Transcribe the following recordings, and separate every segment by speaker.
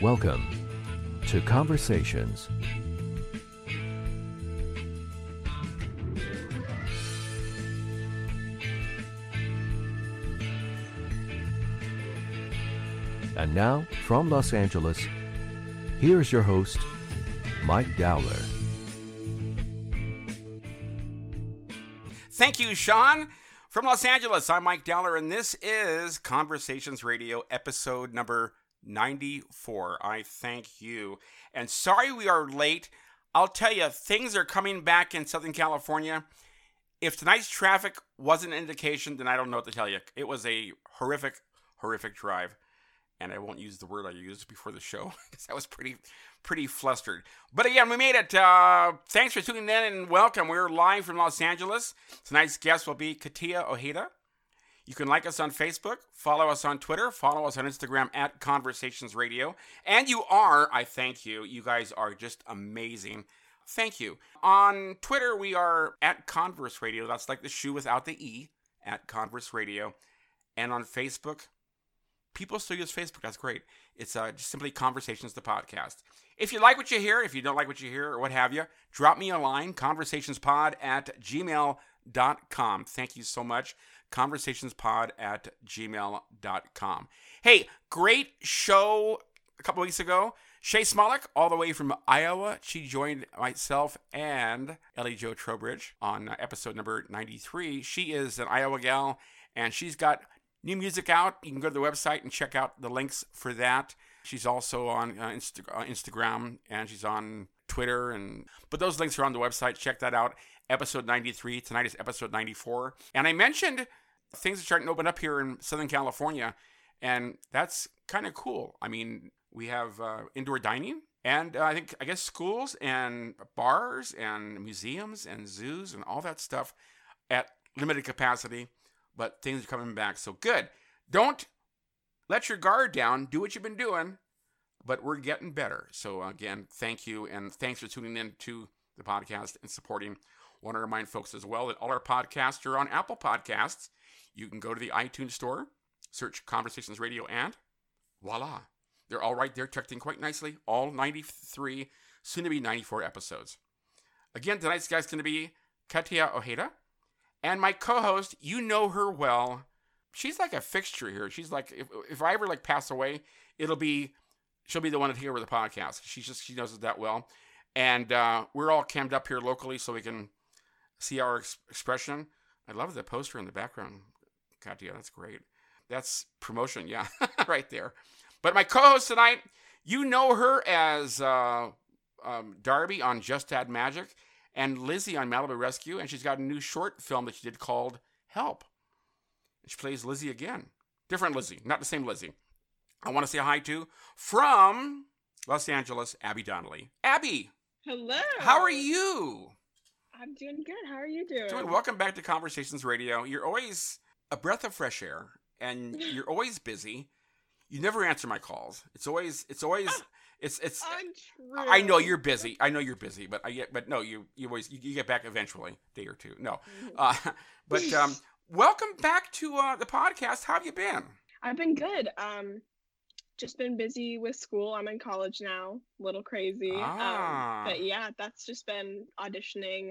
Speaker 1: Welcome to Conversations. And now, from Los Angeles, here's your host, Mike Dowler.
Speaker 2: Thank you, Sean. From Los Angeles, I'm Mike Dowler, and this is Conversations Radio, episode number 94. I thank you. And sorry we are late. I'll tell you, things are coming back in Southern California. If tonight's traffic wasn't an indication, then I don't know what to tell you. It was a horrific, horrific drive and I won't use the word I used before the show because I was pretty, pretty flustered. But again, we made it. Uh, thanks for tuning in and welcome. We're live from Los Angeles. Tonight's guest will be Katia Ojeda. You can like us on Facebook, follow us on Twitter, follow us on Instagram at Conversations Radio. And you are, I thank you. You guys are just amazing. Thank you. On Twitter, we are at Converse Radio. That's like the shoe without the E at Converse Radio. And on Facebook, people still use Facebook. That's great. It's uh, just simply Conversations, the podcast. If you like what you hear, if you don't like what you hear, or what have you, drop me a line, conversationspod at gmail.com. Thank you so much. Conversationspod at gmail.com. Hey, great show a couple weeks ago. Shay Smolik, all the way from Iowa, she joined myself and Ellie Joe Trowbridge on episode number 93. She is an Iowa gal, and she's got new music out. You can go to the website and check out the links for that. She's also on uh, Insta- uh, Instagram and she's on Twitter and but those links are on the website. Check that out. Episode 93. Tonight is episode 94. And I mentioned things are starting to open up here in Southern California and that's kind of cool. I mean, we have uh, indoor dining and uh, I think I guess schools and bars and museums and zoos and all that stuff at limited capacity but things are coming back. So good. Don't let your guard down. Do what you've been doing, but we're getting better. So again, thank you, and thanks for tuning in to the podcast and supporting. Want to remind folks as well that all our podcasts are on Apple Podcasts. You can go to the iTunes store, search Conversations Radio, and voila, they're all right there, tucked in quite nicely. All 93, soon to be 94 episodes. Again, tonight's guest is going to be Katia Ojeda. And my co-host, you know her well. She's like a fixture here. She's like, if, if I ever like pass away, it'll be, she'll be the one to take over the podcast. She's just, she knows it that well. And uh, we're all cammed up here locally so we can see our ex- expression. I love the poster in the background. Katia, that's great. That's promotion, yeah, right there. But my co-host tonight, you know her as uh, um, Darby on Just Add Magic and Lizzie on Malibu Rescue, and she's got a new short film that she did called Help. She plays Lizzie again. Different Lizzie, not the same Lizzie. I want to say hi to from Los Angeles, Abby Donnelly. Abby!
Speaker 3: Hello!
Speaker 2: How are you?
Speaker 3: I'm doing good. How are you doing?
Speaker 2: Doing welcome back to Conversations Radio. You're always a breath of fresh air and you're always busy. You never answer my calls. It's always it's always it's it's.
Speaker 3: Untrue.
Speaker 2: I know you're busy. I know you're busy, but I get. But no, you you always you, you get back eventually, day or two. No,
Speaker 3: Mm-hmm.
Speaker 2: uh, but um, welcome back to uh, the podcast. How have you been?
Speaker 3: I've been good. Um, just been busy with school. I'm in college now. A little crazy.
Speaker 2: Ah.
Speaker 3: Um, but yeah, that's just been auditioning,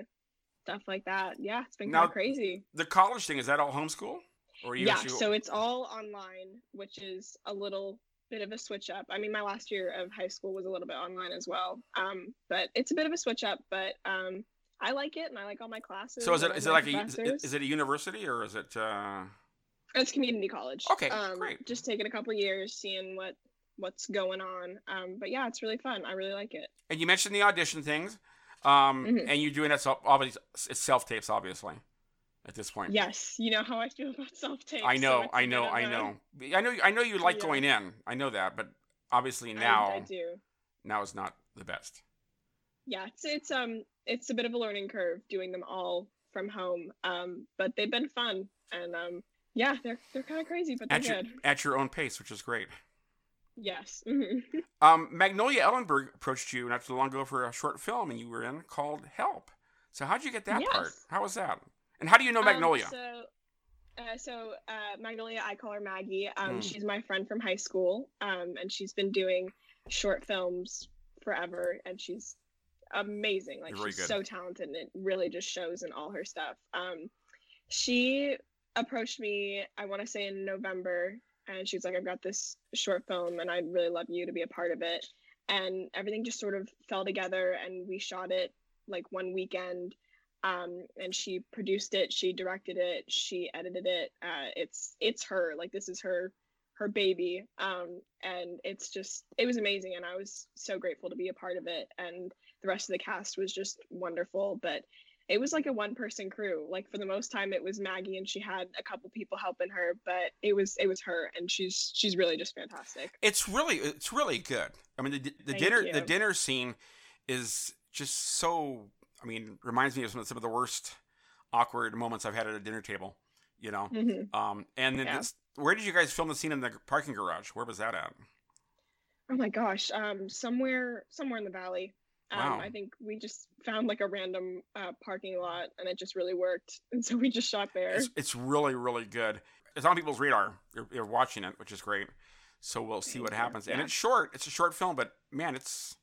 Speaker 3: stuff like that. Yeah, it's been
Speaker 2: Now-
Speaker 3: kind of crazy.
Speaker 2: The college thing is that all homeschool, or you
Speaker 3: Yeah,
Speaker 2: actually-
Speaker 3: so it's all online, which is a little bit of a switch up. I mean, my last year of high school was a little bit online as well. Um, but it's a bit of a switch up. But um, I like it, and I like all my classes.
Speaker 2: So is it is like a is, it a university or is it? Uh...
Speaker 3: It's community college.
Speaker 2: Okay,
Speaker 3: um,
Speaker 2: great.
Speaker 3: Just taking a couple years, seeing what what's going on. Um, but yeah, it's really fun. I really like it.
Speaker 2: And you mentioned the audition things, um,
Speaker 3: Mhm.
Speaker 2: and you're doing that. So obviously, it's self tapes, obviously, at this point.
Speaker 3: Yes, you know how I feel about self tape.
Speaker 2: I know, I know, I know, I know, I know you like
Speaker 3: Yeah.
Speaker 2: going in. I know that, but obviously now,
Speaker 3: I do.
Speaker 2: now is not the best.
Speaker 3: Yeah, it's it's um it's a bit of a learning curve doing them all from home. Um, but they've been fun, and um, yeah, they're they're kind of crazy, but they're
Speaker 2: At your
Speaker 3: good.
Speaker 2: at your own pace, which is great.
Speaker 3: Yes. mhm.
Speaker 2: Um, Magnolia Ellenberg approached you not too long ago for a short film, and you were in called Help. So how'd you get that part? How was that? And how do you know
Speaker 3: Um,
Speaker 2: Magnolia?
Speaker 3: so, uh, so uh, Magnolia, I call her Maggie. Um,
Speaker 2: Mm.
Speaker 3: She's my friend from high school, um, and she's been doing short films forever, and she's amazing. Like
Speaker 2: Really
Speaker 3: she's
Speaker 2: good.
Speaker 3: so talented, and it really just shows in all her stuff. Um, she approached me, I want to say in November, and she was like, "I've got this short film, and I'd really love you to be a part of it." And everything just sort of fell together, and we shot it like one weekend. Um, and she produced it, she directed it, she edited it. Uh, it's it's her, like this is her her baby um, and it's just it was amazing and i was so grateful to be a part of it and the rest of the cast was just wonderful but it was like a one person crew like for the most time it was maggie and she had a couple people helping her but it was it was her and she's she's really just fantastic
Speaker 2: It's really it's really good. I mean, the, the
Speaker 3: Thank
Speaker 2: dinner
Speaker 3: you.
Speaker 2: the dinner scene is just so. I mean, reminds me of some of, some of the worst awkward moments I've had at a dinner table. You know,
Speaker 3: Mhm.
Speaker 2: um, and then
Speaker 3: Yeah.
Speaker 2: this, where did you guys film the scene in the parking garage? Where was that at?
Speaker 3: oh my gosh um somewhere somewhere in the valley um,
Speaker 2: Wow.
Speaker 3: I think we just found like a random uh, parking lot and it just really worked. And so we just shot there.
Speaker 2: It's, it's really really good. It's on people's radar. You're, they're watching it, which is great. So we'll see what happens. And it's short. It's a short film, but man, it's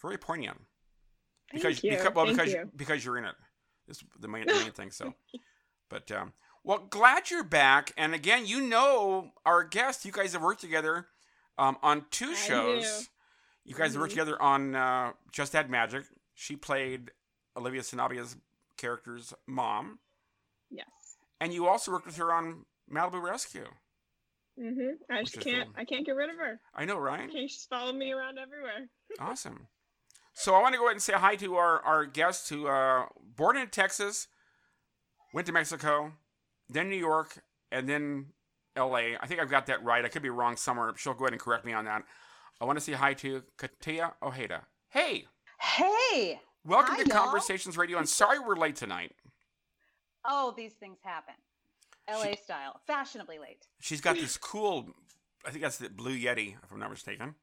Speaker 2: very poignant. Because
Speaker 3: Thank you.
Speaker 2: because well
Speaker 3: Thank
Speaker 2: because
Speaker 3: you.
Speaker 2: because you're in it. It's the main, the main thing. So, but um, well, glad you're back. And again, you know our guest. You guys have worked together um, on two shows. You guys have worked together on uh, Just Add Magic. She played Olivia Sanabia's character's mom,
Speaker 3: Yes.
Speaker 2: and you also worked with her on Malibu Rescue.
Speaker 3: Mm-hmm. I just can't. I can't get rid of her.
Speaker 2: I know, right?
Speaker 3: Can't just follow me around everywhere.
Speaker 2: Awesome. So I want to go ahead and say hi to our, our guest who uh, born in Texas, went to Mexico, then New York, and then L.A. I think I've got that right. I could be wrong somewhere. She'll go ahead and correct me on that. I want to say hi to Katia Ojeda. Hey,
Speaker 4: Hey!
Speaker 2: welcome
Speaker 4: Hi,
Speaker 2: to
Speaker 4: y'all.
Speaker 2: Conversations Radio. And sorry we're late tonight.
Speaker 4: Oh, these things happen. LA style. Fashionably late.
Speaker 2: She's got this cool, I think that's the Blue Yeti, if I'm not mistaken.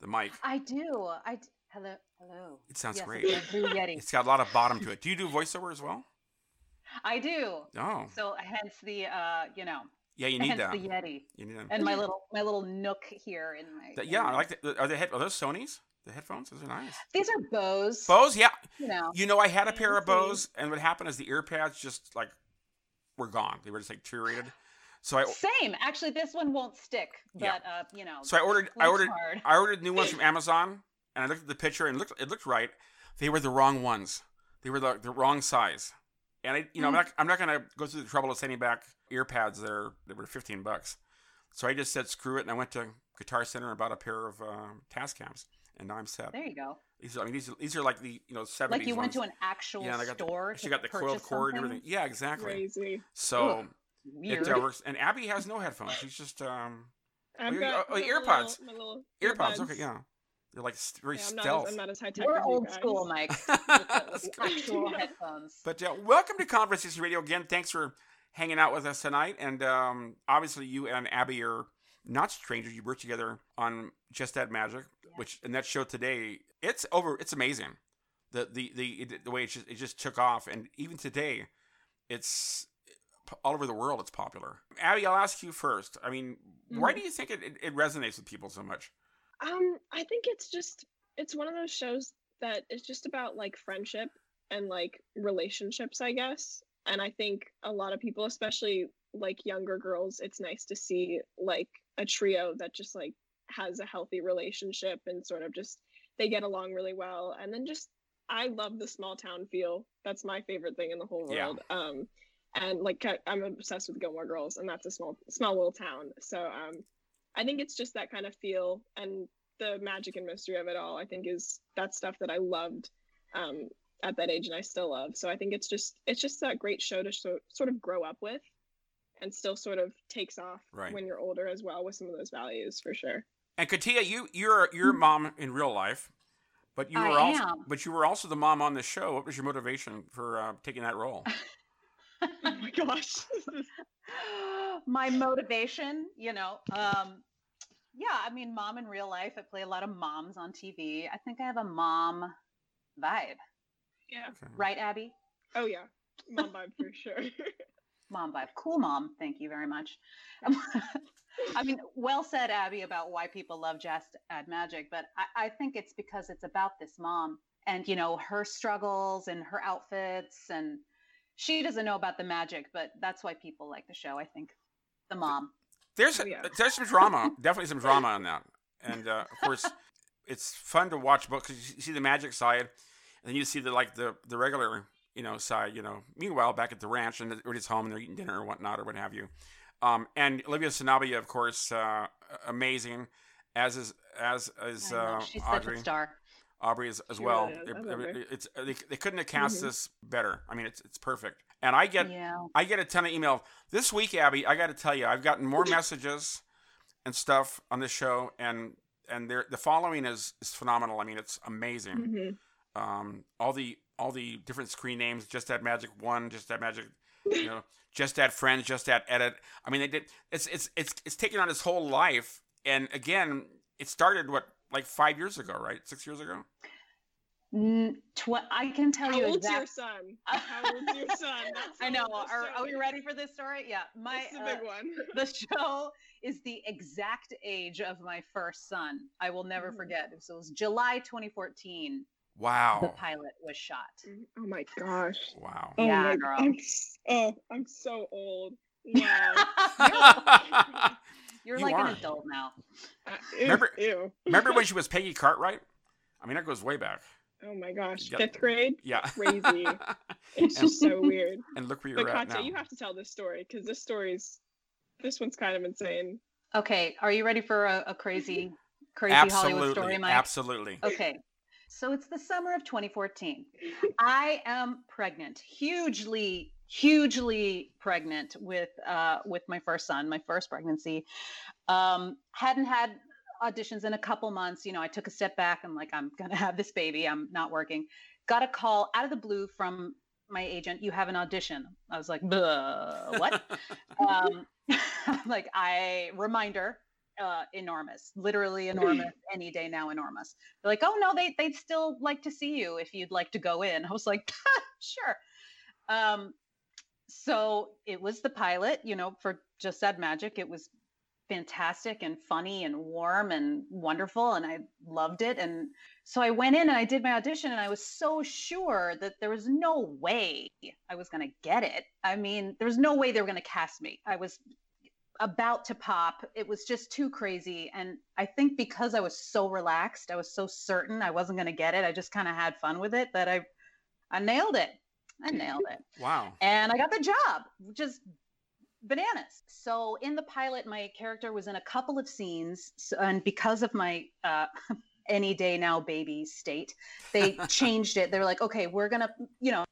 Speaker 2: The mic.
Speaker 4: I do. I hello hello.
Speaker 2: It sounds
Speaker 4: yes,
Speaker 2: great.
Speaker 4: It's Blue Yeti.
Speaker 2: It's got a lot of bottom to it. Do you do voiceover as well?
Speaker 4: I do.
Speaker 2: Oh,
Speaker 4: So hence the uh, you know,
Speaker 2: yeah, you need
Speaker 4: hence
Speaker 2: that.
Speaker 4: the Yeti.
Speaker 2: You need that.
Speaker 4: And my little my little nook here in my
Speaker 2: Th-
Speaker 4: in
Speaker 2: yeah, I like the, are they head, are those Sony's? The headphones? Those are nice.
Speaker 4: These are Bose.
Speaker 2: Bose, yeah.
Speaker 4: You know.
Speaker 2: You know, I had a pair of
Speaker 3: Fancy.
Speaker 2: Bose, and what happened is the ear pads just like were gone. They were just like deteriorated. So I
Speaker 4: Same. Actually this one won't stick. But
Speaker 2: Yeah.
Speaker 4: uh, you know.
Speaker 2: so I ordered I ordered
Speaker 4: hard.
Speaker 2: I ordered new ones from Amazon, and I looked at the picture and it looked it looked right. They were the wrong ones. They were the, the wrong size. And I, you know, I'm
Speaker 4: Mm.
Speaker 2: not I'm not gonna go through the trouble of sending back ear pads. that are that were 15 bucks. So I just said screw it, and I went to Guitar Center and bought a pair of uh, Tascams, and now I'm set.
Speaker 4: There you go.
Speaker 2: These are, I mean, these, these are like the you know 70s
Speaker 4: Like you went
Speaker 2: ones.
Speaker 4: to an actual
Speaker 2: yeah, and I got
Speaker 4: store.
Speaker 2: the, she got the coiled cord and everything. Yeah, exactly.
Speaker 3: Crazy.
Speaker 2: So
Speaker 4: Ugh, Weird.
Speaker 2: it uh, works. And Abby has no headphones. She's just um
Speaker 3: I've
Speaker 2: you-
Speaker 3: got
Speaker 2: oh, earpods.
Speaker 3: Little, little
Speaker 2: earpods.
Speaker 3: earbuds.
Speaker 2: Okay, yeah, they're like st- very
Speaker 3: Yeah, I'm, not
Speaker 2: stealth.
Speaker 3: as, I'm not as high tech.
Speaker 4: We're
Speaker 3: as you
Speaker 4: old
Speaker 3: guys.
Speaker 4: school, Mike. with the, with the
Speaker 2: That's
Speaker 4: actual headphones.
Speaker 2: But uh, welcome to Conversation Radio again. Thanks for hanging out with us tonight. And um, obviously, you and Abby are not strangers. You worked together on Just Add Magic, which and that show today, it's over. It's amazing. The the the the way it just, it just took off, and even today, it's all over the world. It's popular. Abby, I'll ask you first. I mean, why
Speaker 3: Mhm.
Speaker 2: do you think it, it, it resonates with people so much?
Speaker 3: Um, I think it's just it's one of those shows that is just about like friendship and like relationships, I guess. And I think a lot of people, especially like younger girls, it's nice to see like a trio that just like has a healthy relationship and sort of just they get along really well. And then just I love the small town feel. That's my favorite thing in the whole
Speaker 2: Yeah.
Speaker 3: world. Um and like I'm obsessed with Gilmore Girls and that's a small small little town. So um I think it's just that kind of feel and the magic and mystery of it all. I think is that stuff that I loved um, at that age and I still love. So I think it's just it's just that great show to so, sort of grow up with, and still sort of takes off
Speaker 2: Right.
Speaker 3: when you're older as well with some of those values for sure.
Speaker 2: And Katia, you you're you're mom in real life, but you
Speaker 4: I
Speaker 2: were also
Speaker 4: am.
Speaker 2: but you were also the mom on the show. What was your motivation for uh, taking that role?
Speaker 3: My gosh.
Speaker 4: my motivation, you know, um, yeah, I mean, mom in real life. I play a lot of moms on TV. I think I have a mom vibe,
Speaker 3: yeah.
Speaker 2: Okay.
Speaker 4: right, Abby?
Speaker 3: Oh yeah. Mom vibe for sure.
Speaker 4: mom vibe. Cool mom. Thank you very much. I mean, well said, Abby, about why people love Just Add Magic, but I, I think it's because it's about this mom and, you know, her struggles and her outfits. And she doesn't know about the magic, but that's why people like the show, I think. The mom.
Speaker 2: There's,
Speaker 3: Oh, yeah.
Speaker 2: there's some drama, definitely some drama on that. And uh, of course, it's fun to watch books because you see the magic side, and then you see the like the the regular you know side. You know, meanwhile back at the ranch and everybody's home and they're eating dinner or whatnot or what have you. Um, and Olivia Sanabia, of course, uh, amazing, as is as is
Speaker 4: I know,
Speaker 2: uh,
Speaker 4: she's such a star.
Speaker 2: Aubrey as, as well. It-
Speaker 3: I love her.
Speaker 2: it- it's they, they couldn't have cast
Speaker 3: Mhm.
Speaker 2: this better. I mean, it's it's perfect. And I get
Speaker 4: yeah.
Speaker 2: I get a ton of email this week, Abby. I got to tell you, I've gotten more messages and stuff on this show, and and the following is is phenomenal. I mean, it's amazing.
Speaker 3: Mhm.
Speaker 2: Um, all the all the different screen names, just that magic one, just that magic, you know, just that friends, just that edit. I mean, they did. It's it's it's it's taken on its whole life, and again, it started what like five years ago, right? Six years ago.
Speaker 4: Tw- I can tell
Speaker 3: How
Speaker 4: you
Speaker 3: old's your son? How old's your son?
Speaker 4: I know. Are,
Speaker 3: show
Speaker 4: are we ready for this story? Yeah. My
Speaker 3: It's the
Speaker 4: uh,
Speaker 3: big one.
Speaker 4: the show is the exact age of my first son. I will never
Speaker 3: Mhm.
Speaker 4: forget. So it was July 2014.
Speaker 2: Wow.
Speaker 4: The pilot was shot.
Speaker 3: Oh my gosh.
Speaker 2: Wow.
Speaker 3: Oh
Speaker 4: Yeah,
Speaker 3: my,
Speaker 4: girl.
Speaker 3: I'm, oh, I'm so old. Wow.
Speaker 4: You're
Speaker 2: You
Speaker 4: like
Speaker 2: are.
Speaker 4: an adult now.
Speaker 3: Uh, ew,
Speaker 2: Remember-
Speaker 3: Ew.
Speaker 2: Remember when she was Peggy Cartwright? I mean, that goes way back.
Speaker 3: Oh my gosh.
Speaker 2: Yeah.
Speaker 3: Fifth grade?
Speaker 2: Yeah.
Speaker 3: Crazy. It's
Speaker 2: And-
Speaker 3: just so weird.
Speaker 2: and look where you're at
Speaker 3: Katya,
Speaker 2: now.
Speaker 3: you have to tell this story because this story's this one's kind of insane.
Speaker 4: Okay. Are you ready for a, a crazy, crazy Hollywood story, Mike?
Speaker 2: absolutely.
Speaker 4: Okay. So it's the summer of 2014. I am pregnant, hugely, hugely pregnant with uh, with my first son, my first pregnancy. Um, hadn't had auditions in a couple months. You know, I took a step back. I'm like, I'm gonna have this baby. I'm not working. Got a call out of the blue from my agent. You have an audition. I was like, what? um, like I reminder, uh, enormous, literally enormous. Any day now, enormous. They're like, oh no, they they'd still like to see you if you'd like to go in. I was like, sure. Um, so it was the pilot, you know, for Just Add Magic. It was fantastic and funny and warm and wonderful, and I loved it. And so I went in and I did my audition, and I was so sure that there was no way I was going to get it. I mean, there was no way they were going to cast me. I was about to pop. It was just too crazy. And I think because I was so relaxed, I was so certain I wasn't going to get it. I just kind of had fun with it that I, I nailed it. I nailed it.
Speaker 2: wow.
Speaker 4: And I got the job, just bananas. So in the pilot, my character was in a couple of scenes. And because of my, uh, any day now baby state, they changed it. They were like, okay, we're going to, you know,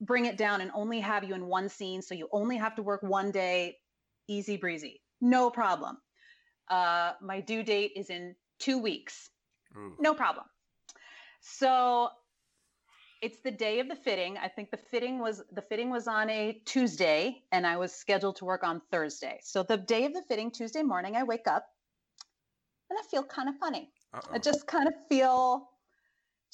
Speaker 4: bring it down and only have you in one scene. So you only have to work one day easy breezy, no problem. Uh, my due date is in two weeks,
Speaker 2: Ooh.
Speaker 4: no problem. So it's the day of the fitting. I think the fitting was the fitting was on a Tuesday, and I was scheduled to work on Thursday. So the day of the fitting, Tuesday morning, I wake up and I feel kind of funny.
Speaker 2: Uh-oh.
Speaker 4: I just kind of feel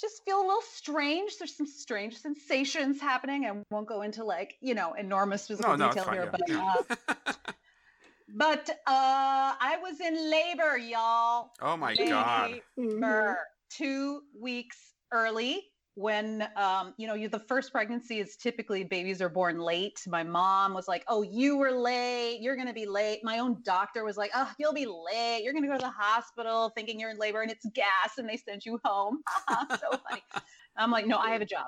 Speaker 4: just feel a little strange. There's some strange sensations happening. I won't go into like, you know, enormous physical
Speaker 2: no, no,
Speaker 4: detail
Speaker 2: fine.
Speaker 4: here,
Speaker 2: yeah,
Speaker 4: but uh, but uh I was in labor, y'all.
Speaker 2: oh my God.
Speaker 3: Mhm.
Speaker 4: Two weeks early when um you know you the first pregnancy is typically babies are born late. My mom was like oh you were late. You're gonna be late. My own doctor was like oh you'll be late. You're gonna go to the hospital thinking you're in labor and it's gas and they send you home. So funny. I'm like no i have a job.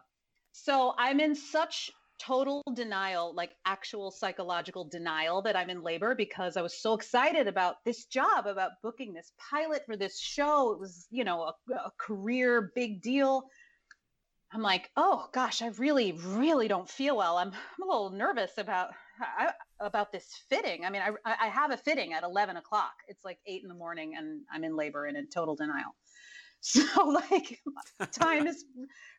Speaker 4: So i'm in such total denial like actual psychological denial that i'm in labor because i was so excited about this job about booking this pilot for this show it was you know a, a career big deal I'm like, oh gosh, I really, really don't feel well. I'm, I'm a little nervous about I, about this fitting. I mean, I, I have a fitting at 11 o'clock. It's like eight in the morning, and I'm in labor and in total denial. So like, time is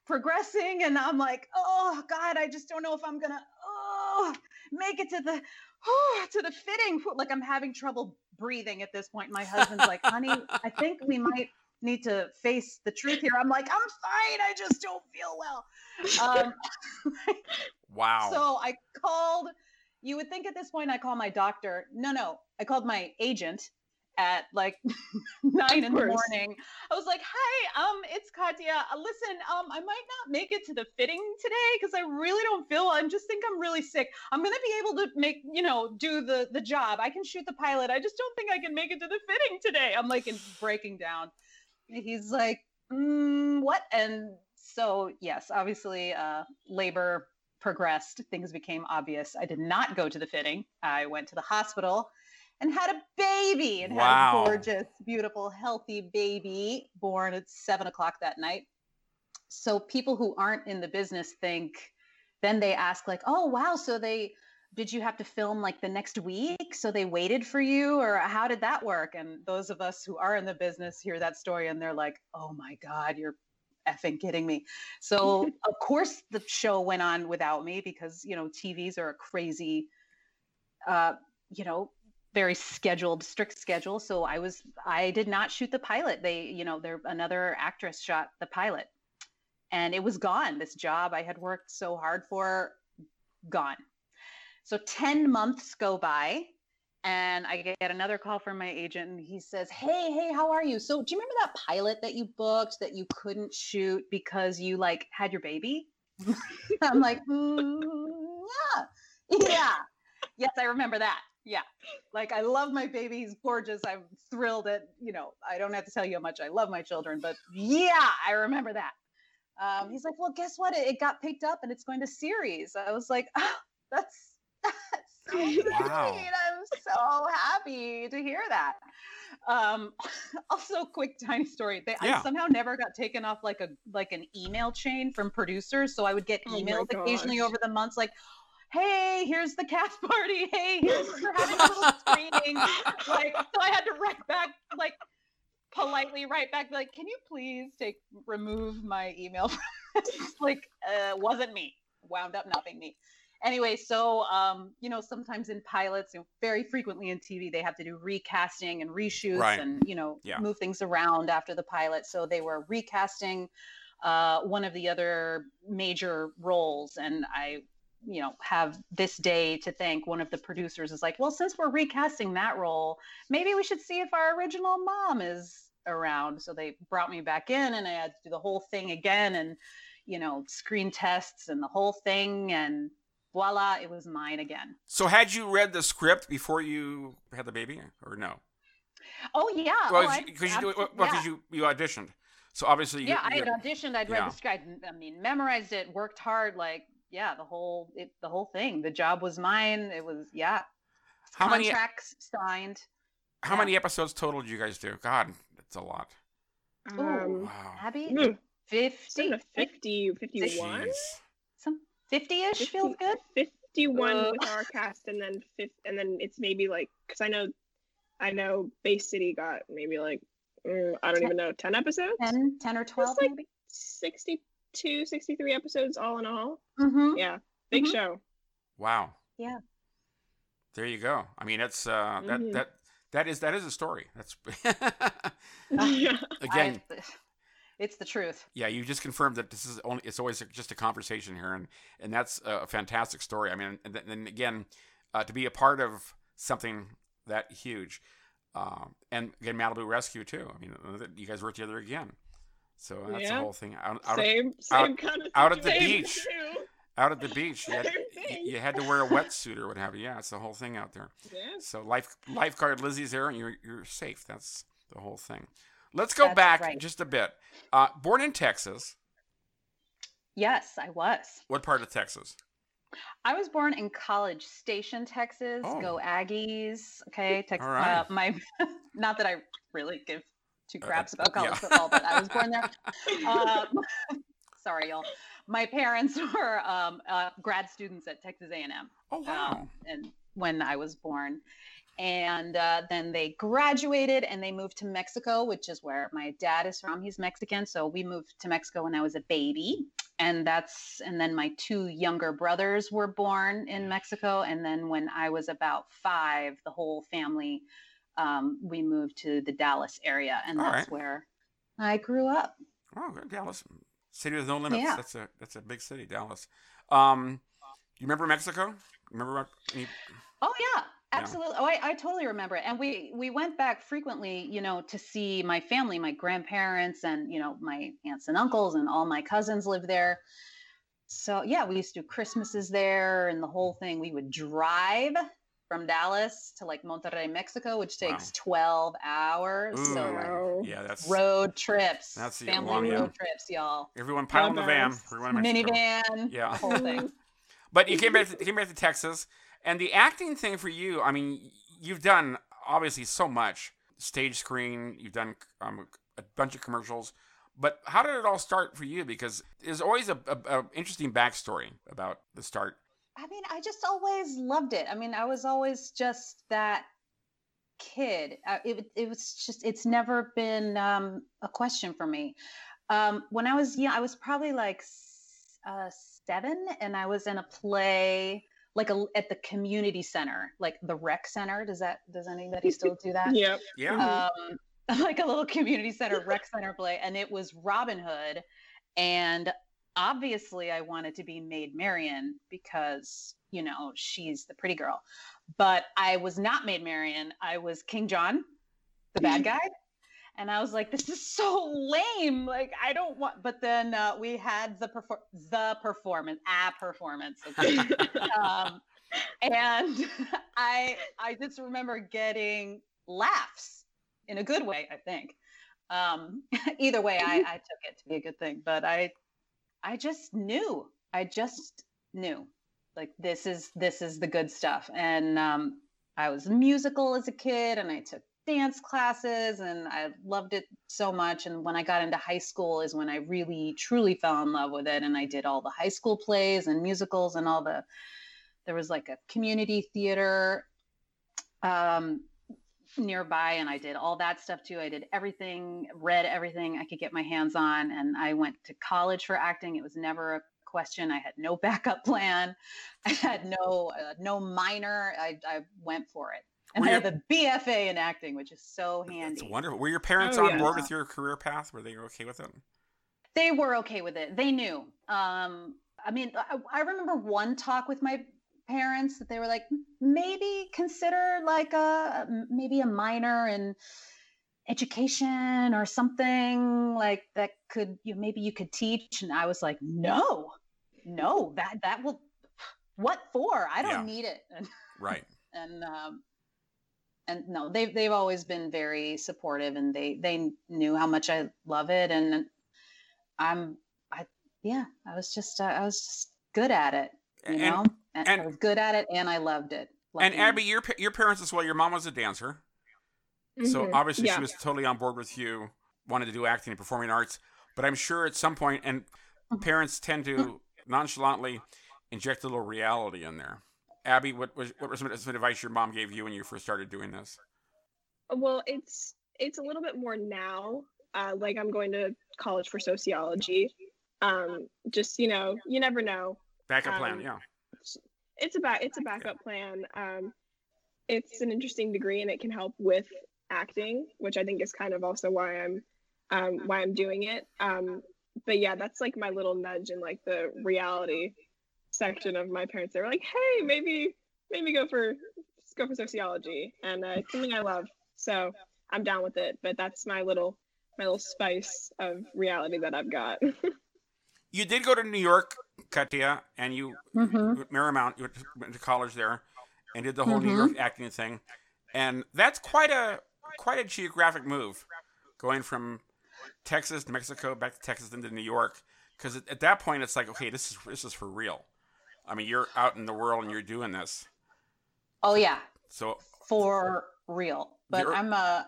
Speaker 4: progressing, and I'm like, oh God, I just don't know if I'm gonna oh make it to the oh to the fitting. Like I'm having trouble breathing at this point. My husband's like, honey, I think we might need to face the truth here. I'm like, I'm fine. I just don't feel well. Um,
Speaker 2: Wow.
Speaker 4: so I called you would think at this point I call my doctor. No, no, I called my agent at like nine in the morning. I was like, "Hi, um, it's Katya. Uh, listen, um, I might not make it to the fitting today because I really don't feel. I just think I'm really sick. I'm gonna be able to make, you know, do the the job. I can shoot the pilot. I just don't think I can make it to the fitting today. I'm like in breaking down. He's like, mm, what? And so yes, obviously, uh, labor progressed. Things became obvious. I did not go to the fitting. I went to the hospital and had a baby and wow. had a gorgeous, beautiful, healthy baby born at seven o'clock that night. So people who aren't in the business think, then they ask like, oh wow, so they did you have to film like the next week? So they waited for you, or how did that work? And those of us who are in the business hear that story and they're like, oh my God, you're effing kidding me. So of course the show went on without me because you know TVs are a crazy uh, you know very scheduled, strict schedule. So I was, I did not shoot the pilot. They, you know, there another actress shot the pilot, and it was gone. This job I had worked so hard for, gone. So ten months go by, and I get another call from my agent, and he says, "Hey, hey, how are you? So do you remember that pilot that you booked that you couldn't shoot because you like had your baby?" I'm like, mm, "Yeah, yeah." yes, I remember that yeah. Like i love my baby. He's gorgeous. I'm thrilled that you know i don't have to tell you how much i love my children but yeah i remember that. Um, he's like well guess what? It, it, got picked up and it's going to series. I was like oh, that's that's so wow. i'm so happy to hear that. Um also quick tiny story. They yeah. i somehow never got taken off like a like an email chain from producers so i would get oh emails oh occasionally over the months like hey, here's the cast party. Hey, here's we're having a little screening. like, so I had to write back, like, politely write back, like, can you please take remove my email? like, uh, wasn't me. Wound up not being me. Anyway, so um, you know, sometimes in pilots, you know, very frequently in TV, they have to do recasting and reshoots right. and you know yeah. move things around after the pilot. So they were recasting uh, one of the other major roles, and I you know have this day to thank one of the producers is like well since we're recasting that role maybe we should see if our original mom is around so they brought me back in and i had to do the whole thing again and you know screen tests and the whole thing and voila it was mine again
Speaker 2: so had you read the script before you had the baby or no
Speaker 4: oh yeah
Speaker 2: well because oh, you, well, yeah. you you auditioned so obviously,
Speaker 4: yeah, you, I had auditioned. I'd read yeah. the script. I mean, memorized it, worked hard, like yeah, the whole it, the whole thing. The job was mine. It was yeah. How Contracts many signed.
Speaker 2: How yeah. many episodes total did you guys do? God, that's a lot.
Speaker 4: Um, wow. Abby, mm, 50,
Speaker 3: 50, 51?
Speaker 4: Some 50-ish 50, feels good.
Speaker 3: 51 uh, with our cast and then 50, and then it's maybe like cuz I know I know Bay City got maybe like mm, I don't 10, even know 10 episodes?
Speaker 4: 10 10 or 12
Speaker 3: like
Speaker 4: maybe.
Speaker 3: 60 62, 63 episodes all in all.
Speaker 4: Mm-hmm.
Speaker 3: Yeah, big mm-hmm. show.
Speaker 2: Wow.
Speaker 4: Yeah.
Speaker 2: There you go. I mean, that's uh, that mm-hmm. that that is that is a story. That's
Speaker 3: yeah.
Speaker 2: again.
Speaker 4: I, it's the truth.
Speaker 2: Yeah, you just confirmed that this is only. It's always just a conversation here, and and that's a fantastic story. I mean, and then again, uh, to be a part of something that huge, uh, and again, Malibu Rescue too. I mean, you guys worked together again. So that's yeah. the whole thing. Out,
Speaker 3: out same, of, same
Speaker 2: out,
Speaker 3: kind of
Speaker 2: out at the beach. Too. Out at the beach, you had, you had, to wear a wetsuit or what have you. Yeah, it's the whole thing out there.
Speaker 3: Yeah.
Speaker 2: So life lifeguard Lizzie's there, and you're you're safe. That's the whole thing. Let's go That's back right. just a bit. Uh, born in Texas.
Speaker 4: Yes, I was.
Speaker 2: What part of Texas?
Speaker 4: I was born in College Station, Texas. Oh. Go Aggies. Okay, Texas. Right. Uh, my, not that I really give two craps about college yeah. football, but I was born there. Um, sorry, y'all. My parents were um, uh, grad students at Texas A&M.
Speaker 2: Oh wow!
Speaker 4: Um, and when I was born, and uh, then they graduated and they moved to Mexico, which is where my dad is from. He's Mexican, so we moved to Mexico when I was a baby, and that's and then my two younger brothers were born in Mexico, and then when I was about five, the whole family um, we moved to the Dallas area, and that's right. where I grew up.
Speaker 2: Oh, Dallas, city with no limits. Yeah. That's a that's a big city, Dallas. Um, You remember Mexico? Remember any...
Speaker 4: Oh yeah, absolutely. Yeah. Oh, I, I totally remember it. And we we went back frequently, you know, to see my family, my grandparents, and you know, my aunts and uncles, and all my cousins live there. So yeah, we used to do Christmases there and the whole thing. We would drive from Dallas to like Monterrey, Mexico, which takes wow. 12 hours. Ooh,
Speaker 2: so yeah, that's
Speaker 4: road trips.
Speaker 2: That's
Speaker 4: family
Speaker 2: long,
Speaker 4: road
Speaker 2: yeah.
Speaker 4: trips, y'all.
Speaker 2: Everyone pile in the van.
Speaker 4: Minivan.
Speaker 2: Yeah.
Speaker 4: Whole thing.
Speaker 2: but you came back to, came back to Texas and the acting thing for you, I mean, you've done obviously so much stage screen, you've done um, a bunch of commercials. But how did it all start for you? Because there's always a, a, a interesting backstory about the start
Speaker 4: I mean, I just always loved it. I mean, I was always just that kid. Uh, it, it was just, it's never been um, a question for me. Um, when I was young, I was probably like uh, seven, and I was in a play like a, at the community center, like the rec center. Does that does anybody still do that?
Speaker 3: yep.
Speaker 2: Yeah.
Speaker 4: Um, like a little community center rec center play, and it was Robin Hood, and obviously I wanted to be Maid Marian because, you know, she's the pretty girl. But I was not Maid Marian. I was King John, the bad guy. And I was like, this is so lame. Like, I don't want. But then uh, we had the perfor- the performance, a performance, okay? um, and I I just remember getting laughs in a good way. I think. Um, either way, I, I took it to be a good thing. But I I just knew. I just knew. Like this is this is the good stuff. And um, I was musical as a kid, and I took dance classes, and I loved it so much. And when I got into high school, is when I really truly fell in love with it. And I did all the high school plays and musicals, and all the. There was like a community theater um, nearby and I did all that stuff too. I did everything, read everything I could get my hands on and I went to college for acting. It was never a question. I had no backup plan. I had no uh, no minor. I, I went for it. And Were I have a BFA in acting, which is so handy.
Speaker 2: It's wonderful. Were your parents oh, on yeah. board with your career path? Were they okay with it?
Speaker 4: They were okay with it. They knew. Um, I mean, I, I remember one talk with my parents that they were like maybe consider like a maybe a minor in education or something like that could you maybe you could teach. And i was like no no that that will what for? I don't yeah. need it.
Speaker 2: Right.
Speaker 4: and um and no they've they've always been very supportive and they they knew how much i love it. And i'm i yeah i was just uh, i was just good at it you and, know and, and, I was good at it, and I loved it.
Speaker 2: and Abby, your your parents as well. Your mom was a dancer, mm-hmm. so obviously yeah. she was totally on board with you. Wanted to do acting and performing arts, but I'm sure at some point, and mm-hmm. parents tend to nonchalantly inject a little reality in there. Abby, what was what was some advice your mom gave you when you first started doing this?
Speaker 3: Well, it's it's a little bit more now. Uh, like I'm going to college for sociology. Um, just you know, you never know.
Speaker 2: Backup um, plan, yeah
Speaker 3: it's a back it's a backup plan. Um, it's an interesting degree and it can help with acting, which I think is kind of also why I'm um, why I'm doing it. Um, but yeah, that's like my little nudge in like the reality section of my parents. They were like, "Hey, maybe maybe go for go for sociology," and uh, it's something I love, so I'm down with it. But that's my little my little spice of reality that I've got.
Speaker 2: you did go to New York Katia, and you mm-hmm. Marymount, you went to college there, and did the whole mm-hmm. New York acting thing, and that's quite a quite a geographic move, going from Texas to Mexico, back to Texas, into New York, because at that point it's like, okay, this is this is for real. I mean, you're out in the world and you're doing this.
Speaker 4: Oh yeah.
Speaker 2: So
Speaker 4: for real, but I'm a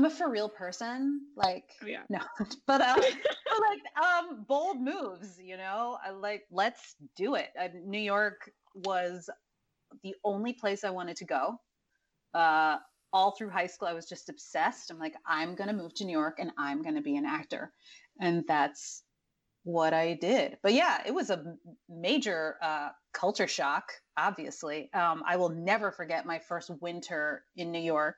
Speaker 4: I'm a for real person. Like,
Speaker 3: oh, yeah.
Speaker 4: no, but, uh, but like, um, bold moves, you know, I like, let's do it. Uh, New York was the only place I wanted to go. Uh, all through high school, I was just obsessed. I'm like, I'm going to move to New York and I'm going to be an actor. And that's what I did. But yeah, it was a major uh, culture shock, obviously. Um, I will never forget my first winter in New York.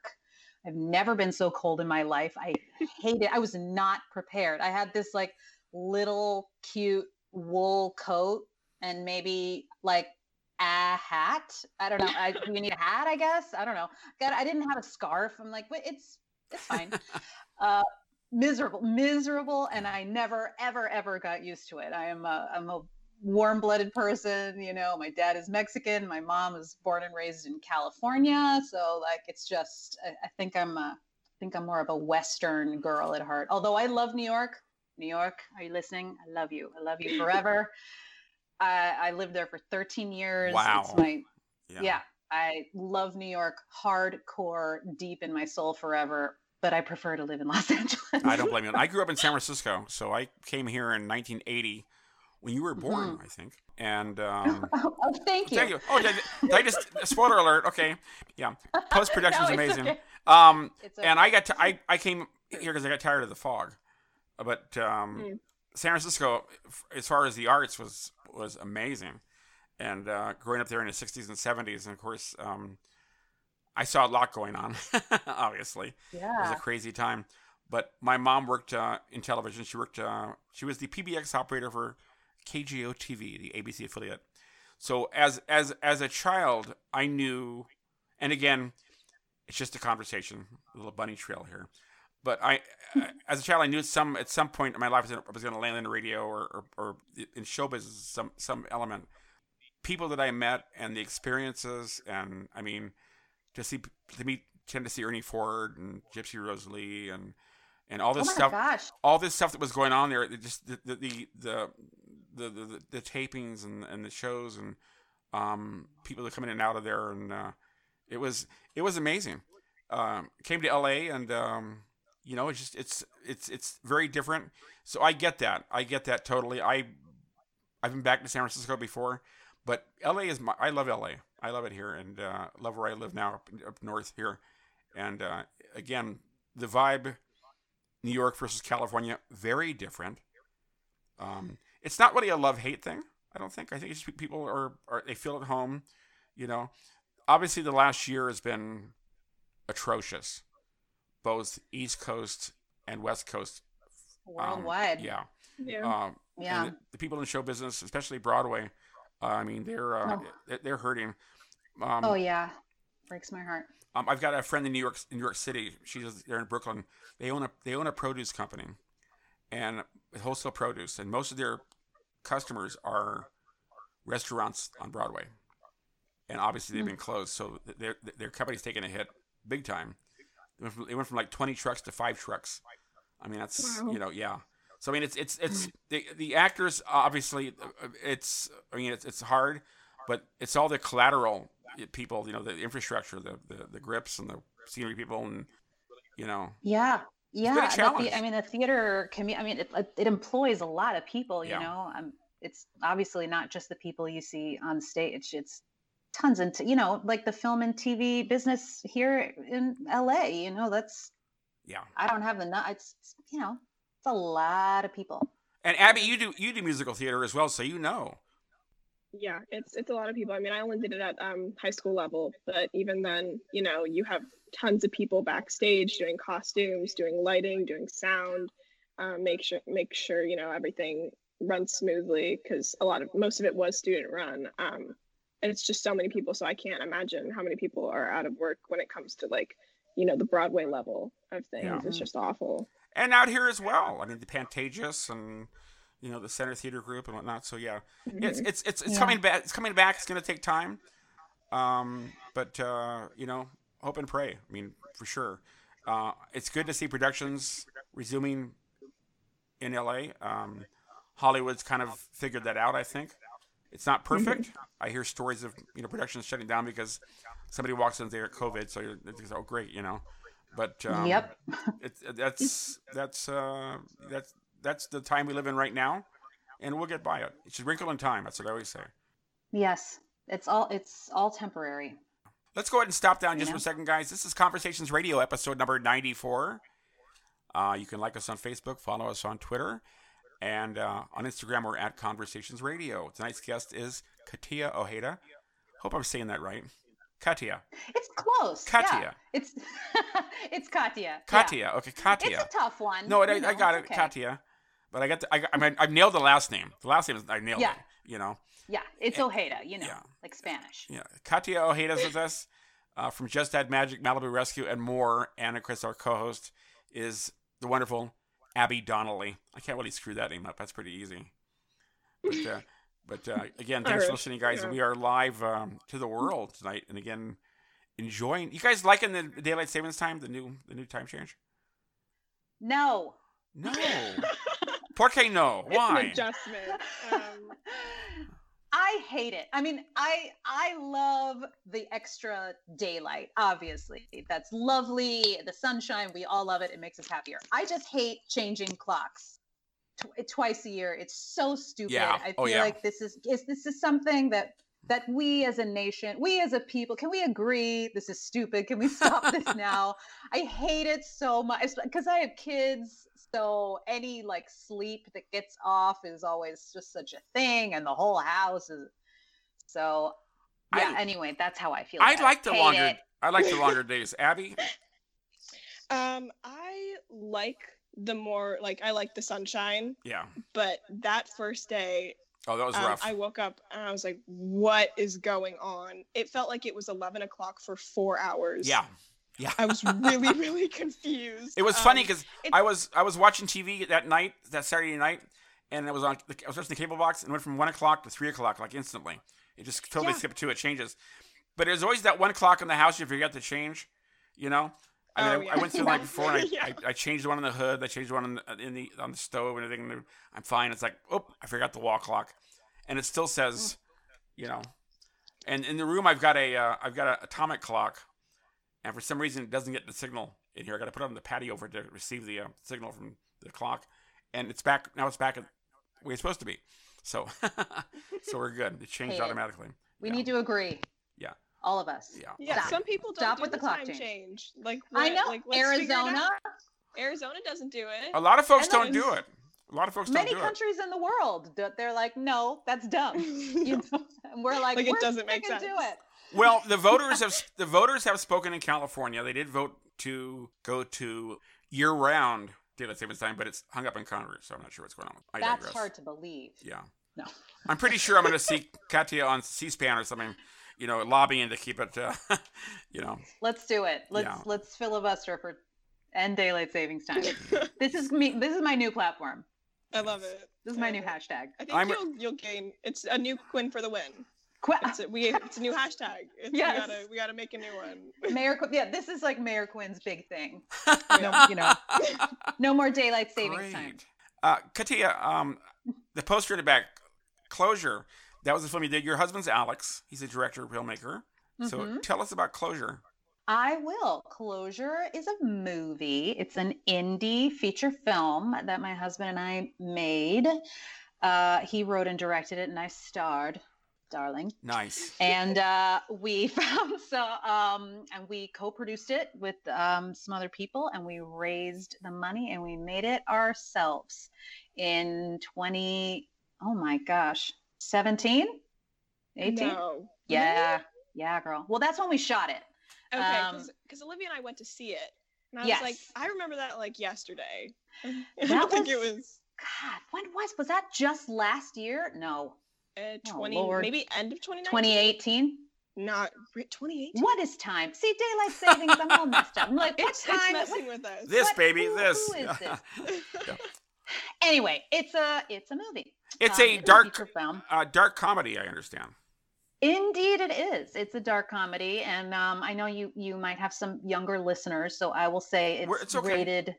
Speaker 4: I've never been so cold in my life. I hate it. I was not prepared. I had this like little cute wool coat and maybe like a hat. I don't know. I, do you need a hat? I guess. I don't know. God, I didn't have a scarf. I'm like, but it's it's fine. uh, miserable, miserable, and I never, ever, ever got used to it. I am a, I'm a warm-blooded person. You know, my dad is Mexican. My mom was born and raised in California. So like, it's just, I, I think I'm, a, I think I'm more of a Western girl at heart. Although I love New York. New York, are you listening? I love you. I love you forever. I, I lived there for 13 years.
Speaker 2: Wow.
Speaker 4: It's my, yeah. yeah. I love New York hardcore, deep in my soul forever, but I prefer to live in Los Angeles.
Speaker 2: I don't blame you. I grew up in San Francisco, so I came here in 1980 when you were born, mm-hmm. I think. And um,
Speaker 4: oh, oh, thank you.
Speaker 2: Thank you. Oh, did I just spoiler alert? Okay, yeah. Post production is no, amazing. Okay. Um, okay. and I got to, I I came here because I got tired of the fog, but um, mm. San Francisco, as far as the arts, was was amazing. And uh, growing up there in the 60s and 70s, and of course, um, I saw a lot going on, obviously.
Speaker 4: Yeah.
Speaker 2: It was a crazy time. But my mom worked uh, in television. She worked, uh, she was the PBX operator for KGO TV, the ABC affiliate. So as as as a child, I knew, and again, it's just a conversation, a little bunny trail here. But I, as a child, I knew at some at some point in my life I was going to land in the radio or, or, or in show business, some some element. People that I met and the experiences, and I mean, to see to meet Tennessee Ernie Ford and Gypsy Rose Lee and and all this
Speaker 4: oh
Speaker 2: stuff,
Speaker 4: gosh.
Speaker 2: all this stuff that was going on there, just the the the the, the, the, the tapings and, and the shows and um, people that come in and out of there, and uh, it was it was amazing. Um, came to L.A. and um, you know, it's just it's it's it's very different. So I get that. I get that totally. I I've been back to San Francisco before, but LA is my I love LA. I love it here and uh, love where I live now up, up north here. And uh, again, the vibe New York versus California very different. Um, it's not really a love hate thing. I don't think. I think it's people are, are they feel at home. You know, obviously the last year has been atrocious both East Coast and West Coast.
Speaker 4: Um, Worldwide.
Speaker 2: Um, yeah.
Speaker 3: Yeah.
Speaker 2: Um, yeah. The, the, people in show business, especially Broadway, uh, I mean, they're uh, oh. they're hurting.
Speaker 4: Um, oh yeah, breaks my heart.
Speaker 2: Um, I've got a friend in New York, in New York City. She's there in Brooklyn. They own a they own a produce company, and wholesale produce, and most of their customers are restaurants on Broadway, and obviously they've mm. been closed, so their their company's taking a hit big time. It went, from, it went from like 20 trucks to five trucks. I mean, that's wow. you know, yeah. So I mean, it's it's it's the the actors obviously it's I mean it's it's hard, but it's all the collateral people, you know, the infrastructure, the the, the grips and the scenery people, and you know.
Speaker 4: Yeah, yeah. The, I mean, the theater commu- I mean, it, it employs a lot of people. You yeah. know, um, it's obviously not just the people you see on stage. It's tons and you know like the film and tv business here in la you know that's
Speaker 2: yeah
Speaker 4: i don't have the it's you know it's a lot of people
Speaker 2: and abby you do you do musical theater as well so you know
Speaker 3: yeah it's it's a lot of people. I mean i only did it at um, high school level but even then you know you have tons of people backstage doing costumes doing lighting doing sound um, make sure make sure you know everything runs smoothly because a lot of most of it was student run. Um, and it's just so many people so i can't imagine how many people are out of work when it comes to like you know the broadway level of things. Yeah. it's just awful.
Speaker 2: And out here as well. I mean the pantages and you know the center theater group and whatnot so yeah mm-hmm. it's it's it's, it's yeah. coming back it's coming back it's going to take time um but uh you know hope and pray i mean for sure uh it's good to see productions resuming in la um hollywood's kind of figured that out i think it's not mm-hmm. perfect. Mm-hmm. I hear stories of you know productions shutting down because somebody walks in there at COVID. So you're oh great, you know. But um,
Speaker 4: yep,
Speaker 2: it's that's that's uh, that's that's the time we live in right now, and we'll get by it. It's a wrinkle in time. That's what I always say.
Speaker 4: Yes, it's all it's all temporary.
Speaker 2: Let's go ahead and stop down just for a second, guys. This is Conversations Radio, episode number ninety-four. Uh, you can like us on Facebook, follow us on Twitter, and uh, on Instagram, we're at Conversations Radio. Tonight's guest is Katia Ojeda. Hope I'm saying that right. Katia.
Speaker 4: It's close.
Speaker 2: Katia.
Speaker 4: Yeah. It's it's Katia.
Speaker 2: Katia. Yeah. Okay, Katia.
Speaker 4: It's a tough one.
Speaker 2: No, I, I got it. Okay. Katia. But I got the, I, I mean, I've nailed the last name. The last name is I nailed
Speaker 4: Yeah.
Speaker 2: it. You know.
Speaker 4: Yeah, it's Ojeda, you know,
Speaker 2: yeah.
Speaker 4: like Spanish.
Speaker 2: Yeah, Katia Ojeda's with us uh, from Just Add Magic, Malibu Rescue, and more. Anna Chris, our co-host, is the wonderful Abby Donnelly. I can't really screw that name up. That's pretty easy. But, uh, but uh, again, thanks for listening, guys.
Speaker 3: yeah.
Speaker 2: We are live um, to the world tonight, and again, enjoying. You guys liking the daylight savings time? The new the new time change?
Speaker 4: No.
Speaker 2: No. Por qué no?
Speaker 3: It's
Speaker 2: Why?
Speaker 3: an adjustment. Um,
Speaker 4: I hate it. I mean, I I love the extra daylight. Obviously, that's lovely. The sunshine, we all love it. It makes us happier. I just hate changing clocks tw- twice a year. It's so stupid.
Speaker 2: Yeah.
Speaker 4: I
Speaker 2: Oh,
Speaker 4: feel
Speaker 2: yeah.
Speaker 4: like this is is this is something that that we as a nation, we as a people, can we agree this is stupid? Can we stop this now? I hate it so much because I have kids. So any like sleep that gets off is always just such a thing, and the whole house is. So yeah.
Speaker 2: I-
Speaker 4: anyway, that's how I feel.
Speaker 2: I like the longer.
Speaker 4: it.
Speaker 2: I like the longer days. Abby.
Speaker 3: um, I like the more like I like the sunshine,
Speaker 2: Yeah.
Speaker 3: but that first day,
Speaker 2: Oh, that was
Speaker 3: um,
Speaker 2: rough.
Speaker 3: I woke up and I was like, "What is going on?" It felt like it was eleven o'clock for four hours.
Speaker 2: yeah. Yeah.
Speaker 3: I was really, really confused.
Speaker 2: It was funny
Speaker 3: Um,
Speaker 2: because I was I was watching TV that night, that Saturday night, and it was on. I was watching the cable box and went from one o'clock to three o'clock like instantly. It just totally
Speaker 3: Yeah.
Speaker 2: skipped to it changes, but there's always that one o'clock in the house you forget to change. You know, I mean,
Speaker 3: Oh, yeah.
Speaker 2: I went through like before and I,
Speaker 3: Yeah.
Speaker 2: I, I changed one on the hood, I changed one on the, in the on the stove and everything. and I'm fine. It's like, oh, I forgot the wall clock, and it still says, you know, and in the room I've got a uh, I've got an atomic clock, and for some reason it doesn't get the signal in here. I got to put it on the patio for it to receive the uh, signal from the clock, and it's back now. It's back at where it's supposed to be. So, so we're good. It changed
Speaker 4: Hate it.
Speaker 2: automatically.
Speaker 4: We
Speaker 2: Yeah.
Speaker 4: need to agree.
Speaker 2: Yeah.
Speaker 4: All of us.
Speaker 2: Yeah.
Speaker 3: Yeah,
Speaker 4: Stop.
Speaker 3: some people don't
Speaker 4: Stop
Speaker 3: do
Speaker 4: with
Speaker 3: the,
Speaker 4: the clock
Speaker 3: time
Speaker 4: change.
Speaker 3: change. Like
Speaker 4: I know.
Speaker 3: like, let's figure it
Speaker 4: Arizona.
Speaker 3: Arizona doesn't do it.
Speaker 2: A lot of folks
Speaker 4: And
Speaker 2: don't do it. A lot of folks
Speaker 4: Many
Speaker 2: don't do it.
Speaker 4: Many countries in the world, they're like, no, that's dumb. You know? And we're like,
Speaker 3: Like, it doesn't make
Speaker 4: sticking to
Speaker 3: sense.
Speaker 4: it.
Speaker 2: it. Well, the voters have the voters have spoken in California. They did vote to go to year-round daylight savings time, but it's hung up in Congress, so I'm not sure what's going on. I
Speaker 4: That's
Speaker 2: digress.
Speaker 4: hard to believe.
Speaker 2: Yeah.
Speaker 4: No.
Speaker 2: I'm pretty sure I'm going to see Katia on C-SPAN or something, you know, lobbying to keep it, uh, you know.
Speaker 4: Let's do it. Let's
Speaker 2: Yeah.
Speaker 4: let's filibuster for end daylight savings time. this is me. This is my new platform.
Speaker 3: I love it.
Speaker 4: This is my
Speaker 3: I
Speaker 4: new hashtag.
Speaker 3: I think
Speaker 2: I'm-
Speaker 3: you'll you'll gain. It's a new win for the win.
Speaker 4: Qu-
Speaker 3: It's a, we. It's a new hashtag. It's,
Speaker 4: Yes.
Speaker 3: We gotta we gotta make a new one.
Speaker 4: Mayor, Qu- yeah, this is like Mayor Quinn's big thing.
Speaker 2: no,
Speaker 4: No, you know, no more daylight savings time.
Speaker 2: Great. Uh, Katia, um, the poster in the back, Closure. That was the film you did. Your husband's Alex. He's a director, filmmaker. So
Speaker 4: Mhm.
Speaker 2: tell us about Closure.
Speaker 4: I will. Closure is a movie. It's an indie feature film that my husband and I made. Uh, he wrote and directed it, and I starred, darling.
Speaker 2: Nice.
Speaker 4: And uh, we found so, um, and we co-produced it with um, some other people, and we raised the money, and we made it ourselves in twenty. Oh my gosh, 17? 18?
Speaker 3: No.
Speaker 4: Yeah, yeah, girl. Well, that's when we shot it.
Speaker 3: Okay,
Speaker 4: Um,
Speaker 3: because Olivia and I went to see it, and I was like, I remember that like yesterday. I
Speaker 4: That
Speaker 3: don't think it
Speaker 4: was-
Speaker 3: was
Speaker 4: God, when was was that just last year? No,
Speaker 3: uh,
Speaker 4: Oh,
Speaker 3: 20,
Speaker 4: Lord.
Speaker 3: maybe end of 2019.
Speaker 4: 2018.
Speaker 3: Not 2018.
Speaker 4: What is time? See, daylight savings. I'm all messed up. I'm like, what
Speaker 3: It's, it's
Speaker 4: time?
Speaker 3: messing with us.
Speaker 2: This
Speaker 4: What-
Speaker 2: baby,
Speaker 4: who-
Speaker 2: this.
Speaker 4: who is this?
Speaker 2: Yeah.
Speaker 4: Anyway, it's a it's a movie.
Speaker 2: It's
Speaker 4: Um,
Speaker 2: a
Speaker 4: it's
Speaker 2: dark,
Speaker 4: feature film.
Speaker 2: uh, dark comedy. I understand.
Speaker 4: Indeed, it is. It's a dark comedy, and um, I know you you might have some younger listeners, so I will say it's,
Speaker 2: We're- it's okay.
Speaker 4: rated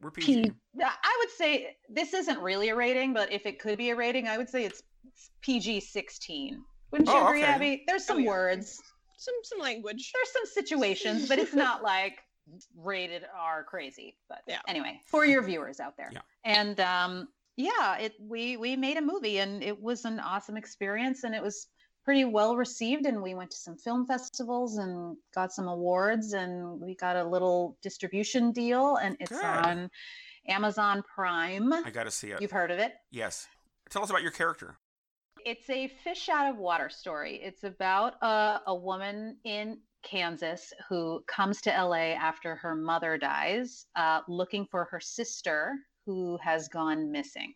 Speaker 2: We're PG.
Speaker 4: P. I would say this isn't really a rating, but if it could be a rating, I would say it's PG sixteen. Wouldn't you
Speaker 2: Oh,
Speaker 4: agree,
Speaker 2: okay.
Speaker 4: Abby? There's some
Speaker 3: yeah.
Speaker 4: words.
Speaker 3: some some language.
Speaker 4: there's some situations, but it's not like rated R crazy. But
Speaker 3: Yeah.
Speaker 4: anyway, for your viewers out there.
Speaker 2: Yeah.
Speaker 4: And um, yeah, it we we made a movie and it was an awesome experience and it was pretty well received and we went to some film festivals and got some awards and we got a little distribution deal and it's
Speaker 2: Good.
Speaker 4: on Amazon Prime.
Speaker 2: I got to see it.
Speaker 4: You've heard of it?
Speaker 2: Yes. Tell us about your character.
Speaker 4: It's a fish out of water story. It's about a, a woman in Kansas who comes to LA after her mother dies, uh, looking for her sister who has gone missing.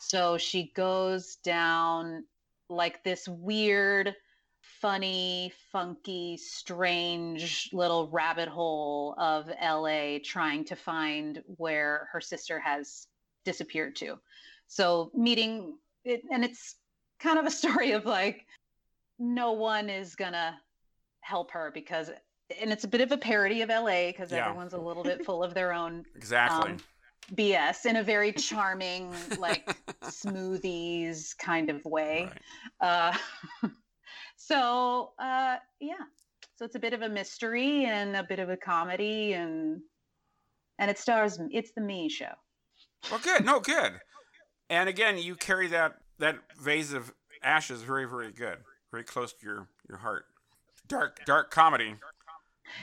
Speaker 4: So she goes down like this weird, funny, funky, strange little rabbit hole of LA trying to find where her sister has disappeared to. So meeting it, and it's kind of a story of like no one is gonna help her because and it's a bit of a parody of LA because
Speaker 2: Yeah.
Speaker 4: everyone's a little bit full of their own
Speaker 2: Exactly.
Speaker 4: um, BS in a very charming, like smoothies kind of way.
Speaker 2: Right.
Speaker 4: Uh, so uh, yeah, so it's a bit of a mystery and a bit of a comedy, and and it stars. It's the Me Show.
Speaker 2: Well, good. No, good. And again, you carry that that vase of ashes very, very good, very close to your your heart. Dark, dark comedy,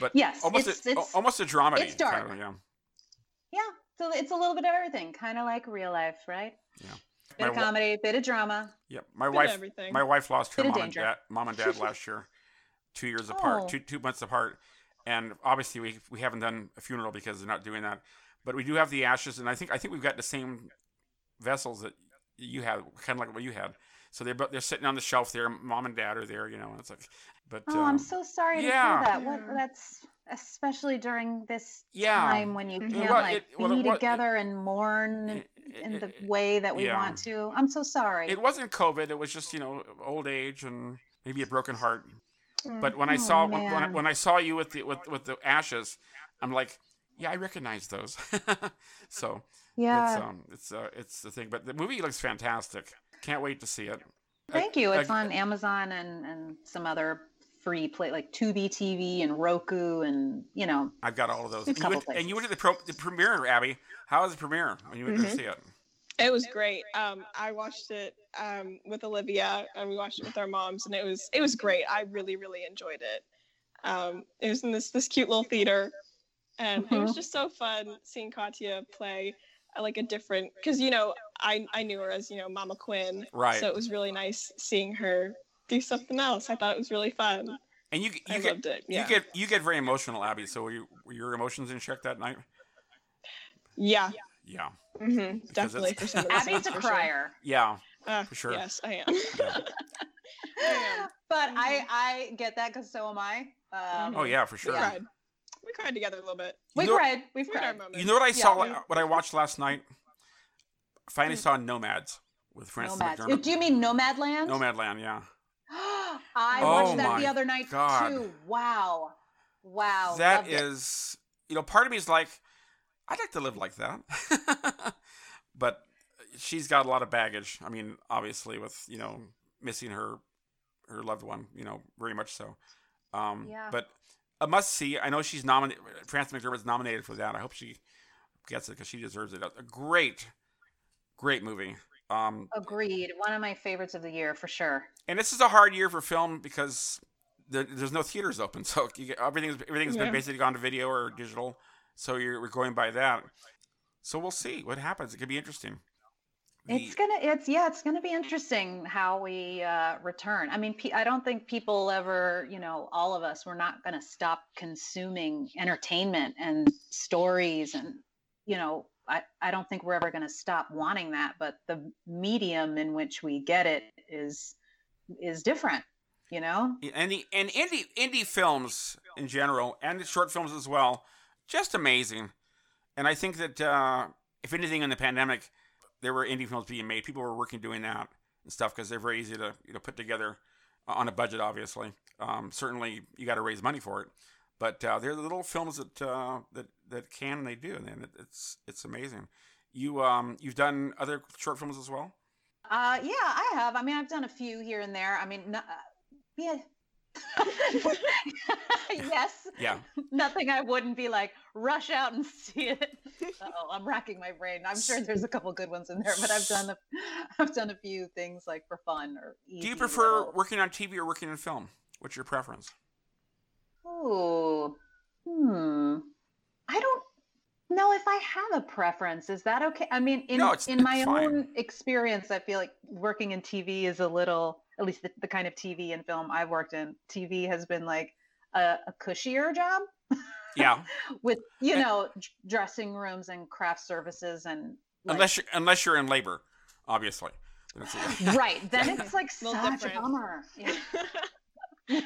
Speaker 2: but
Speaker 4: Yes,
Speaker 2: almost
Speaker 4: it's-
Speaker 2: a,
Speaker 4: it's-
Speaker 2: almost a dramedy.
Speaker 4: it's dark.
Speaker 2: kind of, yeah.
Speaker 4: Yeah, so it's a little bit of everything, kind of like real life, right?
Speaker 2: Yeah.
Speaker 4: Bit
Speaker 2: My
Speaker 4: of comedy, bit of drama.
Speaker 2: Yep. My
Speaker 3: Bit
Speaker 2: wife,
Speaker 3: everything.
Speaker 2: my wife lost her mom and dad, mom and dad last year, two years apart,
Speaker 4: Oh.
Speaker 2: two two months apart, and obviously we we haven't done a funeral because they're not doing that, but we do have the ashes, and I think I think we've got the same vessels that you had, kind of like what you had. So they're bo- they're sitting on the shelf there. Mom and dad are there, you know. And it's like, but
Speaker 4: Oh,
Speaker 2: um,
Speaker 4: I'm so sorry to hear that. What
Speaker 3: Yeah.
Speaker 4: that's especially during this
Speaker 2: Yeah.
Speaker 4: time when you
Speaker 3: Mhm.
Speaker 4: can't
Speaker 2: Well,
Speaker 4: like
Speaker 2: it- well,
Speaker 4: be
Speaker 2: it wa-
Speaker 4: together and mourn
Speaker 2: it-
Speaker 4: in the
Speaker 2: it-
Speaker 4: way that we
Speaker 2: yeah.
Speaker 4: want to. I'm so sorry.
Speaker 2: It wasn't COVID. It was just you know old age and maybe a broken heart.
Speaker 3: Mm.
Speaker 2: But when I
Speaker 4: Oh,
Speaker 2: saw when, when, I, when I saw you with the with, with the ashes, I'm like, yeah, I recognize those. so
Speaker 4: yeah.
Speaker 2: it's um it's uh, it's the thing. But the movie looks fantastic. Can't wait to see it.
Speaker 4: Thank you. It's
Speaker 2: uh,
Speaker 4: on Amazon and and some other free play like Tubi TV and Roku and you know
Speaker 2: I've got all of those.
Speaker 4: A
Speaker 2: And you,
Speaker 4: couple
Speaker 2: went, and you went to the, pro, the premiere, Abby. How was the premiere when you went to
Speaker 3: Mhm.
Speaker 2: see it?
Speaker 3: It was great. Um, I watched it um, with Olivia, and we watched it with our moms, and it was it was great. I really really enjoyed it. Um, it was in this this cute little theater, and it was
Speaker 4: Mhm.
Speaker 3: just so fun seeing Katia play like a different because you know I I knew her as you know Mama Quinn,
Speaker 2: Right.
Speaker 3: so it was really nice seeing her do something else. I thought it was really fun.
Speaker 2: And you
Speaker 3: I
Speaker 2: you get
Speaker 3: loved it. Yeah,
Speaker 2: you get you get very emotional, Abby. So were, you, were your emotions in check that night?
Speaker 3: yeah,
Speaker 2: Yeah.
Speaker 3: hmm definitely for some of the
Speaker 4: Abby's a
Speaker 3: scenes, for sure.
Speaker 4: crier.
Speaker 2: Yeah.
Speaker 3: Uh,
Speaker 2: For sure.
Speaker 3: Yes, I am.
Speaker 2: Yeah.
Speaker 3: am.
Speaker 4: but I I get that because so am I. Um,
Speaker 2: Oh yeah, for sure.
Speaker 3: cried. We cried together a little bit.
Speaker 4: we
Speaker 2: know-
Speaker 4: cried. We've
Speaker 3: We had our
Speaker 4: cried.
Speaker 3: moments.
Speaker 2: You know what I
Speaker 4: Yeah.
Speaker 2: saw?
Speaker 3: Yeah.
Speaker 2: What I watched last night? I finally saw Nomads with Francis
Speaker 4: Nomads.
Speaker 2: McDermott.
Speaker 4: Do you mean Nomadland?
Speaker 2: Nomadland, yeah.
Speaker 4: I
Speaker 2: Oh
Speaker 4: watched that the other night
Speaker 2: God.
Speaker 4: too. Wow. Wow.
Speaker 2: That
Speaker 4: loved it.
Speaker 2: is, you know, part of me is like, I'd like to live like that. but she's got a lot of baggage. I mean, obviously, with you know missing her her loved one, you know, very much so. Um,
Speaker 4: Yeah.
Speaker 2: But a must see. I know she's nominated. Frances McDermott's nominated for that. I hope she gets it because she deserves it. A great, great movie. Um,
Speaker 4: Agreed. One of my favorites of the year for sure.
Speaker 2: and this is a hard year for film because there, there's no theaters open, so you get, everything's everything's been basically gone to video or digital. So you're we're going by that. So we'll see what happens. It could be interesting.
Speaker 4: It's gonna. It's yeah. It's gonna be interesting how we uh, return. I mean, I don't think people ever. You know, all of us. We're not gonna stop consuming entertainment and stories, and you know, I I don't think we're ever gonna stop wanting that. But the medium in which we get it is is different. You know.
Speaker 2: and the and indie indie films in general and short films as well, just amazing. And I think that uh, if anything in the pandemic, there were indie films being made. People were working doing that and stuff because they're very easy to you know put together on a budget. Obviously, um, certainly you got to raise money for it. But uh, they're the little films that uh, that that can and they do, and it, it's it's amazing. You um you've done other short films as well.
Speaker 4: Uh, yeah, I have. I mean, I've done a few here and there. I mean, no, uh, yeah. yes.
Speaker 2: Yeah.
Speaker 4: Nothing I wouldn't be like, rush out and see it. oh, I'm racking my brain. I'm sure there's a couple good ones in there, but I've done a, I've done a few things like for fun or.
Speaker 2: Do you prefer
Speaker 4: little-
Speaker 2: working on TV or working in film? What's your preference?
Speaker 4: Ooh, hmm. I don't know if I have a preference. Is that okay? I mean, in
Speaker 2: No, it's-
Speaker 4: in my
Speaker 2: fine.
Speaker 4: own experience, I feel like working in TV is a little, at least the, the kind of TV and film I've worked in, TV has been like a, a cushier job.
Speaker 2: Yeah.
Speaker 4: with you
Speaker 2: And-
Speaker 4: know d- dressing rooms and craft services and like,
Speaker 2: unless you're unless you're in labor, obviously.
Speaker 4: Right then it's like
Speaker 3: Little
Speaker 4: such a bummer. Yeah.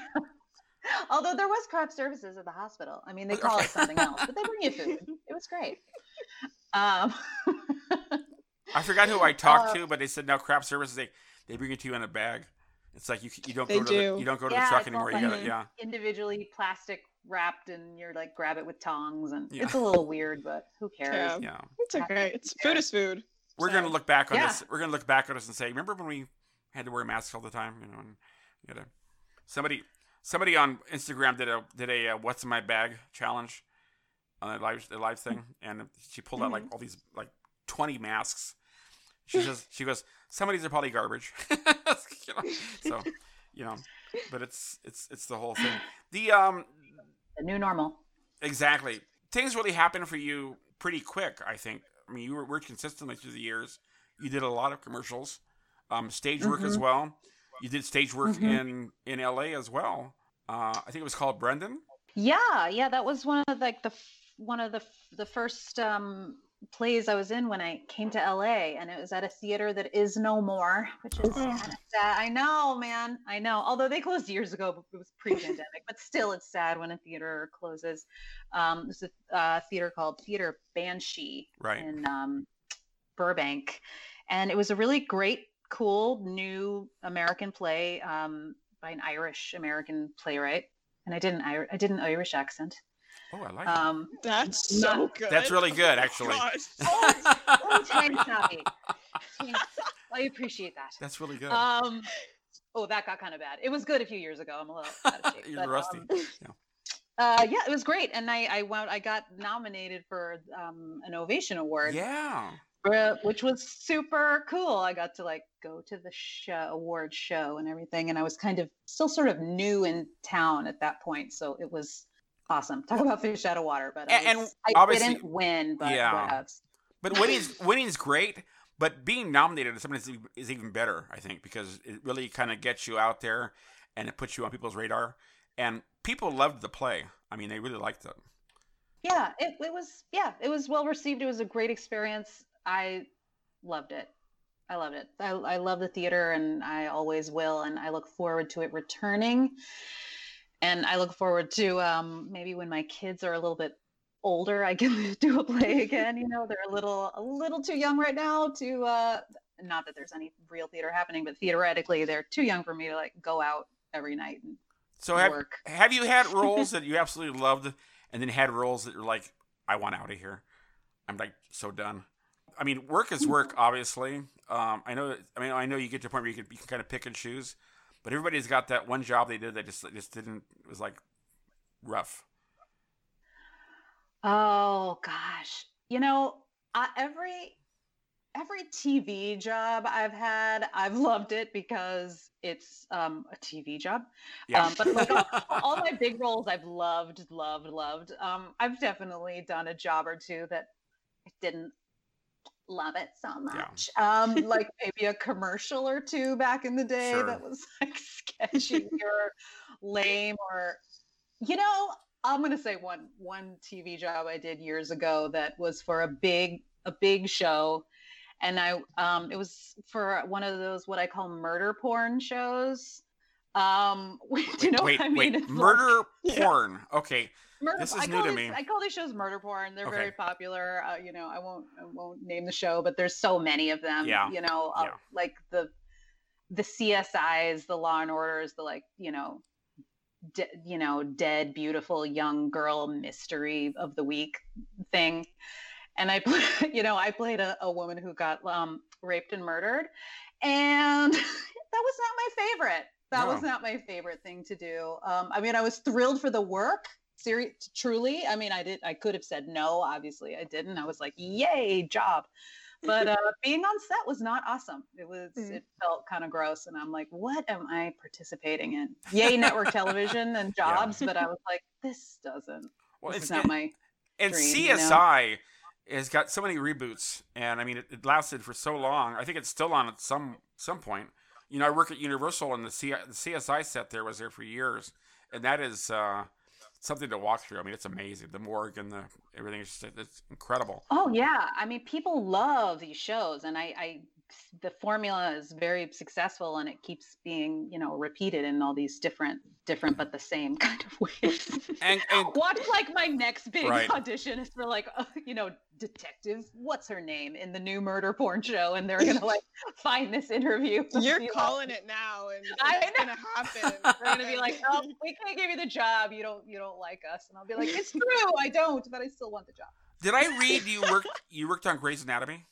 Speaker 4: Although there was craft services at the hospital. I mean, they call it something else, but they bring you food. It was great. Um,
Speaker 2: I forgot who I talked
Speaker 4: Uh,
Speaker 2: to, but they said now craft services they they bring it to you in a bag. It's like you you don't
Speaker 3: They
Speaker 2: go to the, you don't go to
Speaker 4: Yeah,
Speaker 2: the truck anymore.
Speaker 4: all
Speaker 2: You got
Speaker 3: like-
Speaker 2: to yeah.
Speaker 4: individually plastic wrapped, and you're like grab it with tongs, and
Speaker 2: Yeah.
Speaker 4: it's a little weird, but who cares?
Speaker 3: Yeah.
Speaker 2: Yeah.
Speaker 3: It's okay. It's food is food.
Speaker 2: We're
Speaker 3: So-
Speaker 2: gonna look back on
Speaker 4: Yeah.
Speaker 2: this. We're gonna look back at us and say, remember when we had to wear masks all the time? You know, and you gotta somebody somebody on Instagram did a did a uh, what's in my bag challenge on a live the live thing, and she pulled out like all these like twenty masks. She says she goes, some of these are probably garbage. you know, so you know, but it's it's it's the whole thing. The um
Speaker 4: The new normal.
Speaker 2: Exactly. Things really happened for you pretty quick, I think. I mean, you were worked consistently through the years. You did a lot of commercials, um, stage work as well. You did stage work in in LA as well. Uh, I think it was called Brendan.
Speaker 4: Yeah, yeah, that was one of like the one of the the first um, plays I was in when I came to LA, and it was at a theater that is no more, which is
Speaker 3: Oh.
Speaker 4: sad. I know, man, I know. Although they closed years ago, but it was pre-pandemic, but still, it's sad when a theater closes. Um, there's a uh, theater called Theater Banshee
Speaker 2: Right.
Speaker 4: in um, Burbank, and it was a really great, cool new American play um, by an Irish American playwright. And I did an Ir- I did an Irish accent.
Speaker 2: Oh, I like that.
Speaker 4: Um,
Speaker 3: That's
Speaker 4: Not-
Speaker 3: so good.
Speaker 2: That's really good, actually.
Speaker 3: God.
Speaker 4: oh, thanks, Abby. I appreciate that.
Speaker 2: That's really good.
Speaker 4: Um, oh, that got kind of bad. It was good a few years ago. I'm a little out of shape.
Speaker 2: You're
Speaker 4: but,
Speaker 2: rusty.
Speaker 4: um,
Speaker 2: Yeah.
Speaker 4: uh, yeah, it was great, and I I wound I got nominated for um, an Ovation Award.
Speaker 2: Yeah.
Speaker 4: uh, which was super cool. I got to like go to the show, award show and everything, and I was kind of still sort of new in town at that point, so it was awesome. Talk about fish out of water, but I,
Speaker 2: And- and
Speaker 4: I
Speaker 2: obviously-
Speaker 4: didn't win, but
Speaker 2: Yeah. But winning's winning's great, but being nominated is something is, is even better, I think, because it really kind of gets you out there and it puts you on people's radar. And people loved the play. I mean, they really liked it.
Speaker 4: yeah, it, it was yeah, it was well received. It was a great experience. I loved it. I loved it. I, I love the theater, and I always will, and I look forward to it returning. And I look forward to um, maybe when my kids are a little bit older, I can do a play again. You know, they're a little a little too young right now to. Uh, not that there's any real theater happening, but theoretically, they're too young for me to like go out every night and
Speaker 2: So have
Speaker 4: work.
Speaker 2: have you had roles that you absolutely loved, and then had roles that you're like, I want out of here. I'm like so done. I mean, work is work, obviously. Um, I know. I mean, I know you get to a point where you can, you can kind of pick and choose, but everybody's got that one job they did that just just didn't. It was like rough.
Speaker 4: Oh gosh, you know, uh, every every TV job I've had, I've loved it because it's um, a TV job.
Speaker 2: Yeah.
Speaker 4: Um, but like all, all my big roles, I've loved, loved, loved. Um, I've definitely done a job or two that I didn't love it so
Speaker 2: Yeah.
Speaker 4: much. Um, like maybe a commercial or two back in the day
Speaker 2: Sure.
Speaker 4: that was like sketchy or lame or you know i'm going to say one one tv job i did years ago that was for a big a big show and i um it was for one of those what i call murder porn shows um do you know
Speaker 2: wait,
Speaker 4: what i mean
Speaker 2: wait,
Speaker 4: It's like-
Speaker 2: murder
Speaker 3: Yeah.
Speaker 2: porn. Okay,
Speaker 4: Murder,
Speaker 2: This
Speaker 4: I
Speaker 2: is new
Speaker 4: call
Speaker 2: to
Speaker 4: these,
Speaker 2: me.
Speaker 4: I call these shows murder porn. They're
Speaker 2: Okay.
Speaker 4: very popular. Uh, you know, I won't I won't name the show, but there's so many of them.
Speaker 2: Yeah.
Speaker 4: You know, uh,
Speaker 2: Yeah.
Speaker 4: like the the CSIs, the Law and Orders, the like, you know, de- you know, dead beautiful young girl mystery of the week thing. And I, you know, I played a, a woman who got um, raped and murdered, and that was not my favorite. That was not my favorite thing to do. Um, I mean, I was thrilled for the work. Seri- truly, I mean, I did. I could have said no. Obviously, I didn't. I was like, "Yay, job!" But uh, being on set was not awesome. It was.
Speaker 3: Mm.
Speaker 4: It felt kind of gross, and I'm like, "What am I participating in?" Yay, network television and
Speaker 2: Yeah.
Speaker 4: jobs, but I was like, "This doesn't.
Speaker 2: well,
Speaker 4: this
Speaker 2: it's
Speaker 4: is not my."
Speaker 2: and
Speaker 4: dream, you know?
Speaker 2: CSI has got so many reboots, and I mean, it, it lasted for so long. I think it's still on at some some point. You know, I work at Universal, and the, C, the CSI set there was there for years, and that is uh, something to walk through. I mean, it's amazing. The morgue and the everything it's incredible.
Speaker 4: Oh yeah, I mean, people love these shows, and I, I the formula is very successful, and it keeps being you know repeated in all these different different but the same kind of ways.
Speaker 2: And, and
Speaker 4: Watch like my next big
Speaker 2: Right.
Speaker 4: audition is for like uh, you know detective what's her name in the new murder porn show, and they're gonna like find this interview.
Speaker 3: You're
Speaker 4: be like-
Speaker 3: calling it now, and
Speaker 4: I
Speaker 3: it's
Speaker 4: know.
Speaker 3: gonna happen.
Speaker 4: They're gonna be like, "Oh, we can't give you the job. You don't, you don't like us." And I'll be like, "It's true, I don't, but I still want the job."
Speaker 2: did I read you worked you worked on Grey's Anatomy?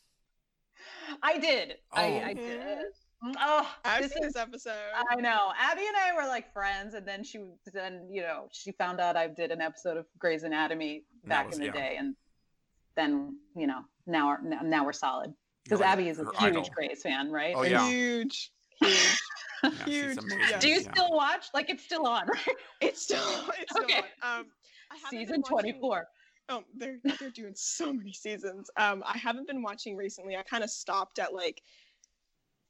Speaker 4: I did. I, I
Speaker 3: Mhm.
Speaker 4: did. Oh,
Speaker 3: I've
Speaker 4: this
Speaker 3: seen
Speaker 4: is
Speaker 3: this episode.
Speaker 4: I know. Abby and I were like friends, and then she then you know she found out I did an episode of Grey's Anatomy back
Speaker 2: was-
Speaker 4: in the
Speaker 2: yeah.
Speaker 4: day, and then you know now we're, now- now we're solid because
Speaker 2: like
Speaker 4: Abby is a huge
Speaker 2: idol.
Speaker 4: Grey's fan, right?
Speaker 2: Oh,
Speaker 3: A
Speaker 2: yeah.
Speaker 3: Huge, huge.
Speaker 2: Yeah,
Speaker 3: Huge,
Speaker 2: amazing.
Speaker 4: Do you
Speaker 2: Yeah.
Speaker 4: still watch? Like it's still on, right?
Speaker 3: It's still, it's still
Speaker 4: Okay.
Speaker 3: on. Um, I
Speaker 4: Season twenty four.
Speaker 3: Oh, they're they're doing so many seasons. Um, I haven't been watching recently. I kind of stopped at like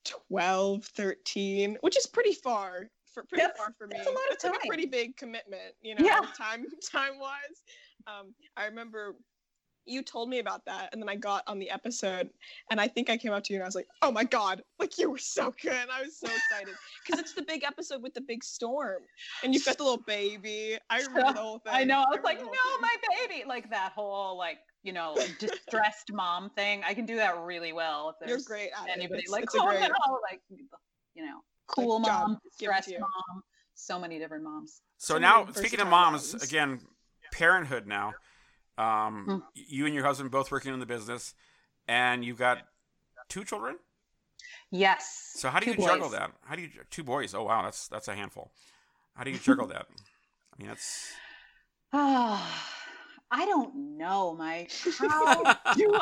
Speaker 3: 12, 13, which is pretty far for pretty
Speaker 4: That's-
Speaker 3: far for me.
Speaker 4: that's a lot of
Speaker 3: It's like
Speaker 4: time.
Speaker 3: a pretty big commitment, you know,
Speaker 4: Yeah.
Speaker 3: time time wise. Um, I remember you told me about that, and then I got on the episode, and I think I came up to you and I was like, "Oh my god, like you were so good!" I was so excited because it's the big episode with the big storm, and you've got the little baby. I remember the whole thing.
Speaker 4: I know. I was
Speaker 3: remember
Speaker 4: like, no, my baby. Like that whole like you know distressed mom thing. I can do that really well. If
Speaker 3: You're great at
Speaker 4: anybody
Speaker 3: it. It's,
Speaker 4: like
Speaker 3: it's a
Speaker 4: oh
Speaker 3: great
Speaker 4: no, like you know, cool
Speaker 3: job
Speaker 4: mom,
Speaker 3: given to
Speaker 4: stressed mom, so many different moms.
Speaker 2: So,
Speaker 3: So
Speaker 2: now, speaking of moms,
Speaker 3: moms.
Speaker 2: again, parenthood now. Um,
Speaker 4: Mm.
Speaker 2: You and your husband both working in the business, and you've got two children.
Speaker 4: Yes.
Speaker 2: So how do
Speaker 4: two
Speaker 2: you juggle that? How do you two boys? Oh wow, that's that's a handful. How do you juggle that? I mean, that's
Speaker 4: Oh, I don't know, Mike. How do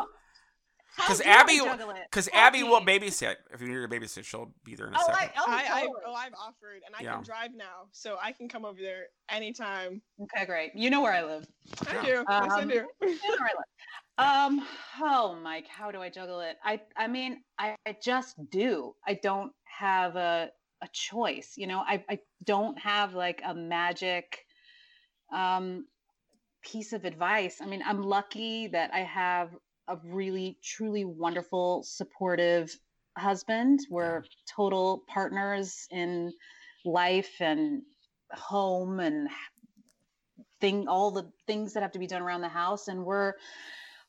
Speaker 4: how
Speaker 2: 'Cause
Speaker 4: do I
Speaker 2: Abby-
Speaker 4: juggle it?
Speaker 2: because
Speaker 4: Help
Speaker 2: Abby will
Speaker 4: me.
Speaker 2: babysit. If you need her to babysit, she'll be there in a
Speaker 4: Oh,
Speaker 2: second.
Speaker 4: I, oh,
Speaker 3: I, I, oh, I've offered, and I
Speaker 2: Yeah.
Speaker 3: can drive now, so I can come over there anytime.
Speaker 4: Okay, great. You know where I live.
Speaker 3: I
Speaker 2: Yeah.
Speaker 3: do. yes, I
Speaker 4: Um,
Speaker 3: do.
Speaker 4: You know where I live. Um, oh, Mike, how do I juggle it? I, I mean, I, I just do. I don't have a, a choice. You know, I, I don't have like a magic, um, piece of advice. I mean, I'm lucky that I have a really, truly wonderful, supportive husband. We're total partners in life and home and thing all the things that have to be done around the house and we're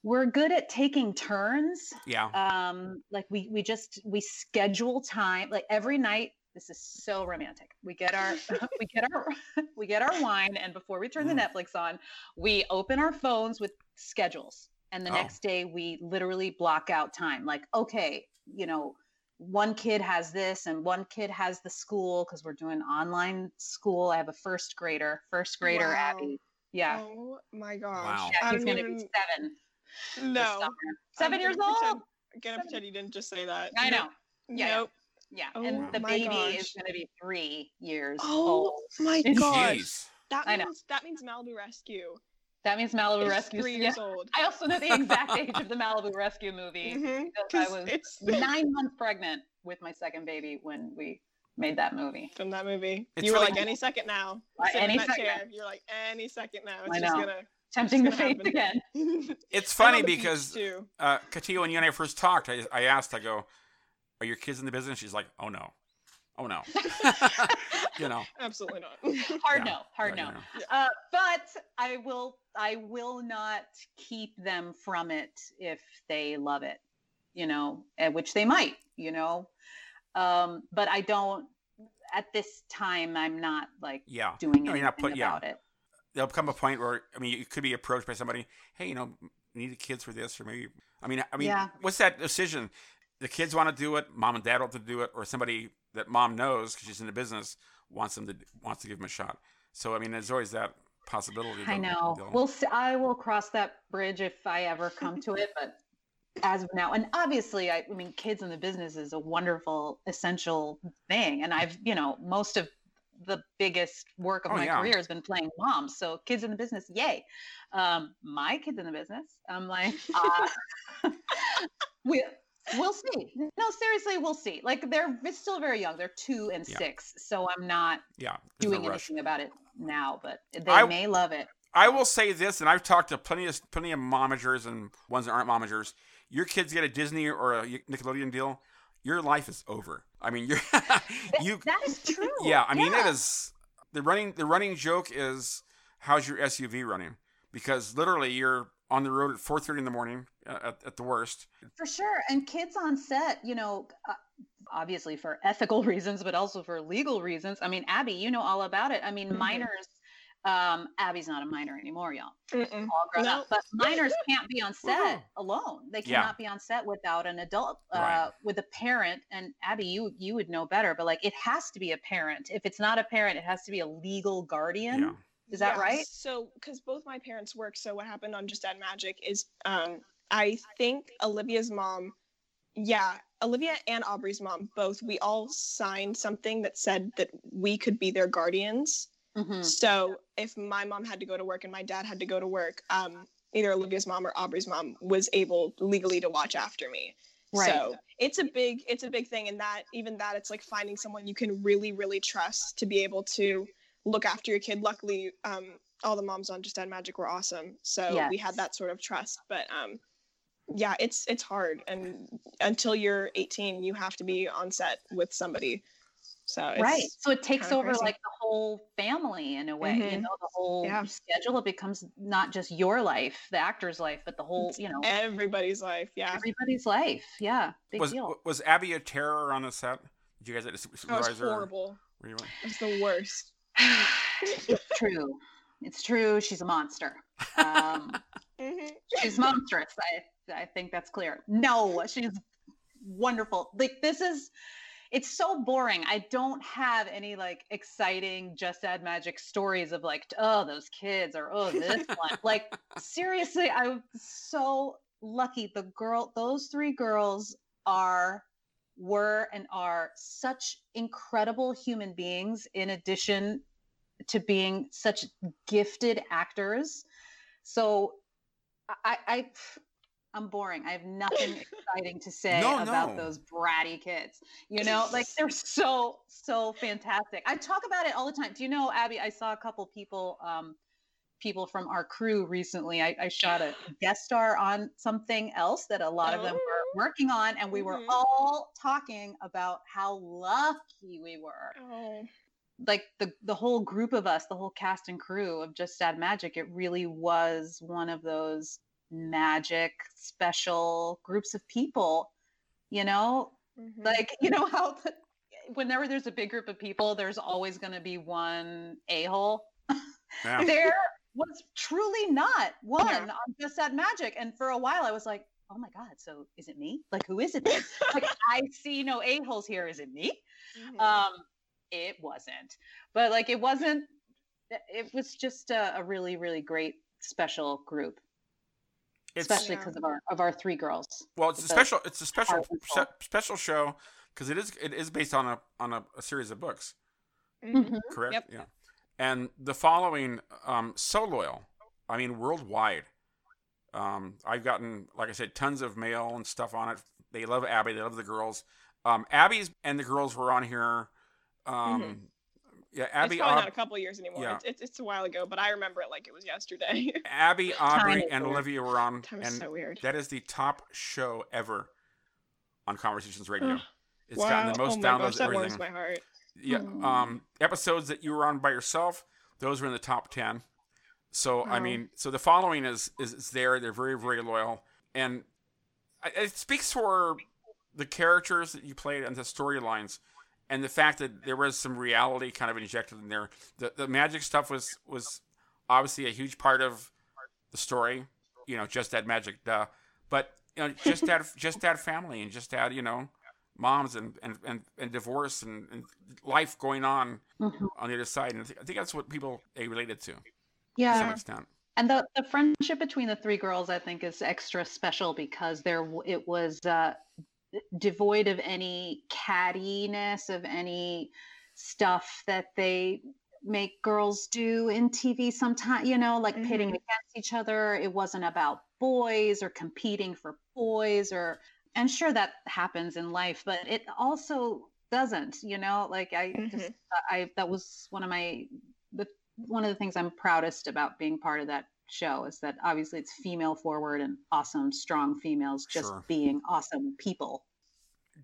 Speaker 4: we're good at taking turns
Speaker 2: yeah.
Speaker 4: um like we we just we schedule time like every night this is so romantic we get our we get our we get our wine and before we turn the
Speaker 2: Mm.
Speaker 4: netflix on we open our phones with schedules and the
Speaker 2: Oh.
Speaker 4: next day we literally block out time like okay you know one kid has this and one kid has the school because we're doing online school i have a first grader first grader
Speaker 3: Wow.
Speaker 4: abby yeah
Speaker 3: Oh my gosh.
Speaker 2: Wow.
Speaker 4: yeah he's
Speaker 3: don't
Speaker 4: gonna be seven
Speaker 3: No.
Speaker 4: summer.
Speaker 3: I'm
Speaker 4: seven years
Speaker 3: gonna pretend-
Speaker 4: old
Speaker 3: I'm gonna
Speaker 4: Seven.
Speaker 3: pretend you didn't just say that.
Speaker 4: i know
Speaker 3: Nope.
Speaker 4: Yeah, yeah.
Speaker 3: Nope.
Speaker 4: Yeah,
Speaker 3: Oh
Speaker 4: and the baby
Speaker 3: gosh.
Speaker 4: is going to be three years old.
Speaker 3: Oh
Speaker 4: old.
Speaker 3: my
Speaker 4: Jeez.
Speaker 3: gosh.
Speaker 2: Jeez.
Speaker 3: That
Speaker 4: I know.
Speaker 3: means that means Malibu Rescue.
Speaker 4: That means Malibu
Speaker 3: is
Speaker 4: Rescue.
Speaker 3: three
Speaker 4: yeah.
Speaker 3: years old.
Speaker 4: I also know the exact age of the Malibu Rescue movie.
Speaker 3: Mhm,
Speaker 4: because
Speaker 3: 'cause
Speaker 4: I was
Speaker 3: it's
Speaker 4: nine months pregnant with my second baby when we made that movie.
Speaker 3: from that movie.
Speaker 2: It's
Speaker 3: you were
Speaker 2: really-
Speaker 3: like any second now.
Speaker 4: Uh, any second.
Speaker 3: chair, You're like any second now. It's
Speaker 4: I
Speaker 3: just
Speaker 4: know.
Speaker 3: gonna.
Speaker 4: Tempting the
Speaker 3: gonna
Speaker 4: fates
Speaker 3: happen.
Speaker 4: again.
Speaker 2: It's funny because uh, Katia, when you and I first talked, I, I asked, I go, "Are your kids in the business?" She's like, "Oh no, oh no," you know.
Speaker 3: absolutely not.
Speaker 4: Hard
Speaker 2: Yeah.
Speaker 4: no, hard
Speaker 2: Yeah,
Speaker 4: no.
Speaker 2: you know.
Speaker 4: Uh, but I will, I will not keep them from it if they love it, you know, and which they might, you know. Um, but I don't. At this time, I'm not like
Speaker 2: Yeah.
Speaker 4: doing
Speaker 2: No,
Speaker 4: anything
Speaker 2: you're not put- yeah.
Speaker 4: about it.
Speaker 2: There'll come a point where I mean, you could be approached by somebody. Hey, you know, need the kids for this, or maybe. I mean, I mean,
Speaker 4: Yeah.
Speaker 2: what's that decision? The kids want to do it. Mom and dad want to do it, or somebody that mom knows because she's in the business wants them to wants to give them a shot. So I mean, there's always that possibility.
Speaker 4: I know. We'll. I will cross that bridge if I ever come to it, but as of now, and obviously, I, I mean, kids in the business is a wonderful, essential thing, and I've, you know, most of the biggest work of
Speaker 2: Oh,
Speaker 4: my
Speaker 2: yeah.
Speaker 4: career has been playing moms. So kids in the business, yay! Um, my kids in the business, I'm like, uh, we. We'll see. No, seriously, we'll see. Like they're still very young. They're two and
Speaker 2: Yeah.
Speaker 4: six, so I'm not
Speaker 2: yeah,
Speaker 4: doing anything about it now, but they
Speaker 2: I-
Speaker 4: may love it.
Speaker 2: I will say this, and I've talked to plenty of plenty of momagers and ones that aren't momagers. Your kids get a Disney or a Nickelodeon deal, your life is over. I mean, you're you.
Speaker 4: that is true.
Speaker 2: Yeah, I mean, it
Speaker 4: Yeah.
Speaker 2: is the running. The running joke is, how's your SUV running? Because literally, you're on the road at 4:30 in the morning uh, at, at the worst.
Speaker 4: For sure. And kids on set, you know, uh, obviously for ethical reasons, but also for legal reasons. I mean, Abby, you know all about it. I mean,
Speaker 3: Mhm.
Speaker 4: minors, um, Abby's not a minor anymore, y'all.
Speaker 3: Mm-mm.
Speaker 4: All grown
Speaker 3: No.
Speaker 4: up. But minors can't be on set alone. They
Speaker 2: Yeah.
Speaker 4: cannot be on set without an adult, uh,
Speaker 2: Right.
Speaker 4: with a parent. And Abby, you you would know better, but like it has to be a parent. If it's not a parent, it has to be a legal guardian.
Speaker 2: Yeah.
Speaker 4: Is that
Speaker 3: Yeah,
Speaker 4: right?
Speaker 3: So, because both my parents work, so what happened on Just Add Magic is, um, I think Olivia's mom, yeah, Olivia and Aubrey's mom, both, we all signed something that said that we could be their guardians.
Speaker 4: Mhm.
Speaker 3: So, if my mom had to go to work and my dad had to go to work, um, either Olivia's mom or Aubrey's mom was able legally to watch after me.
Speaker 4: Right.
Speaker 3: So it's a big, it's a big thing, and that even that it's like finding someone you can really, really trust to be able to look after your kid. Luckily, um, all the moms on Just Add Magic were awesome, so we had that sort of trust. But um, yeah, it's it's hard, and until you're 18, you have to be on set with somebody. So it's,
Speaker 4: right so it takes over
Speaker 3: crazy.
Speaker 4: like the whole family in a way you
Speaker 3: Mhm.
Speaker 4: know the whole
Speaker 3: Yeah.
Speaker 4: schedule it becomes not just your life the actor's life but the whole you know
Speaker 3: everybody's life. Yeah,
Speaker 4: everybody's life yeah big
Speaker 2: Was
Speaker 4: deal
Speaker 2: was Abby a terror on the set? Did you guys have a
Speaker 3: that was
Speaker 2: supervisor?
Speaker 3: horrible.
Speaker 2: Were you-
Speaker 3: It was the worst.
Speaker 4: It's true. It's true she's a monster. Um
Speaker 3: Mhm.
Speaker 4: she's monstrous i i think that's clear. No she's wonderful. Like this is it's so boring. I don't have any like exciting just add magic stories of like oh those kids or oh this one. Like seriously i'm so lucky. The girl those three girls are were and are such incredible human beings in addition to being such gifted actors. So i i i'm boring. I have nothing exciting to say
Speaker 2: No,
Speaker 4: about
Speaker 2: no.
Speaker 4: those bratty kids. You know like they're so so fantastic. I talk about it all the time. Do you know abby i saw a couple people um people from our crew recently. I, I shot a guest star on something else that a lot of them were working on and we were
Speaker 3: Mhm.
Speaker 4: all talking about how lucky we were
Speaker 3: Oh.
Speaker 4: like the the whole group of us, the whole cast and crew of Just Add Magic, it really was one of those magic special groups of people. You know,
Speaker 3: Mhm.
Speaker 4: like you know how the, whenever there's a big group of people, there's always going to be one a hole.
Speaker 2: Yeah.
Speaker 4: There was truly not one
Speaker 3: Yeah.
Speaker 4: on Just Add Magic, and for a while I was like. Oh my God! So is it me? Like, who is it? then? like, I see no a holes here. Is it me?
Speaker 3: Mhm.
Speaker 4: um it wasn't but like it wasn't it was just a, a really really great special group
Speaker 2: It's
Speaker 4: especially
Speaker 3: Yeah.
Speaker 4: because of our of our three girls
Speaker 2: well, it's a
Speaker 4: the
Speaker 2: special. It's a special se- special show because it is it is based on a on a, a series of books.
Speaker 3: Mhm.
Speaker 2: correct?
Speaker 3: Yep.
Speaker 2: Yeah. And the following, um, so loyal. I mean, worldwide. Um, I've gotten, like I said, tons of mail and stuff on it. They love Abby. They love the girls. Um, Abby's and the girls were on here. Um, Yeah, Abby,
Speaker 3: it's probably
Speaker 2: Aub-
Speaker 3: not a couple years anymore.
Speaker 2: yeah.
Speaker 3: It's, it's, it's a while ago, but I remember it like it was yesterday.
Speaker 2: Abby, Aubrey, and
Speaker 4: weird.
Speaker 2: Olivia were on,
Speaker 3: Time is
Speaker 2: and
Speaker 3: so weird.
Speaker 2: that is the top show ever on Conversations Radio.
Speaker 3: Ugh,
Speaker 2: It's gotten the
Speaker 3: wow.
Speaker 2: most
Speaker 3: oh my
Speaker 2: downloads.
Speaker 3: gosh, that
Speaker 2: everything.
Speaker 3: warms my heart.
Speaker 2: Yeah.
Speaker 4: Aw.
Speaker 2: Um, episodes that you were on by yourself, those were in the top ten. So I mean, so the following is, is is there. They're very very loyal, and it speaks for the characters that you played and the storylines, and the fact that there was some reality kind of injected in there. The the magic stuff was was obviously a huge part of the story. You know, Just Add Magic, duh. But you know, just that just that family and just that you know moms and and, and, and divorce and, and life going on
Speaker 4: Mhm.
Speaker 2: on the other side. And I think that's what people they related to to some
Speaker 4: yeah
Speaker 2: extent.
Speaker 4: and the, the friendship between the three girls i think is extra special because there it was uh, devoid of any cattiness of any stuff that they make girls do in tv sometimes you know like pitting
Speaker 3: Mhm.
Speaker 4: against each other it wasn't about boys or competing for boys or and sure that happens in life but it also doesn't you know like i just i that was one of my one of the things I'm proudest about being part of that show is that obviously it's female forward and awesome, strong females just
Speaker 2: Sure.
Speaker 4: being awesome people.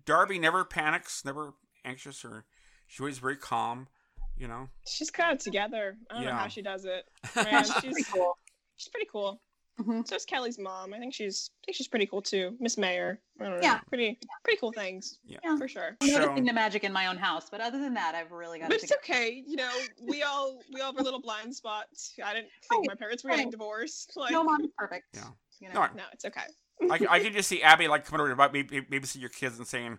Speaker 2: Darbie never panics, never anxious, or she's always very calm. You know.
Speaker 3: She's kind of together. I don't know how she does it. Man, she's
Speaker 4: Pretty cool.
Speaker 3: she's pretty cool.
Speaker 4: Mhm.
Speaker 3: So it's Kelly's mom. I think she's I think she's pretty cool too. Miss Mayor. I don't know.
Speaker 4: Yeah.
Speaker 3: Pretty pretty cool things.
Speaker 2: Yeah.
Speaker 4: Yeah.
Speaker 3: For sure.
Speaker 4: I'm
Speaker 2: So-
Speaker 4: noticing the magic in my own house, but other than that, I've really got
Speaker 3: But
Speaker 4: it
Speaker 3: it's okay, you know. We all we all have our little blind spots. I didn't
Speaker 4: Oh,
Speaker 3: think my parents were getting
Speaker 4: right.
Speaker 3: divorced. Like,
Speaker 4: No, mom's perfect.
Speaker 2: Yeah.
Speaker 4: You
Speaker 2: No,
Speaker 4: know?
Speaker 2: I-
Speaker 3: no, it's okay.
Speaker 2: I, can- I can just see Abby like coming over to maybe, maybe see your kids and saying,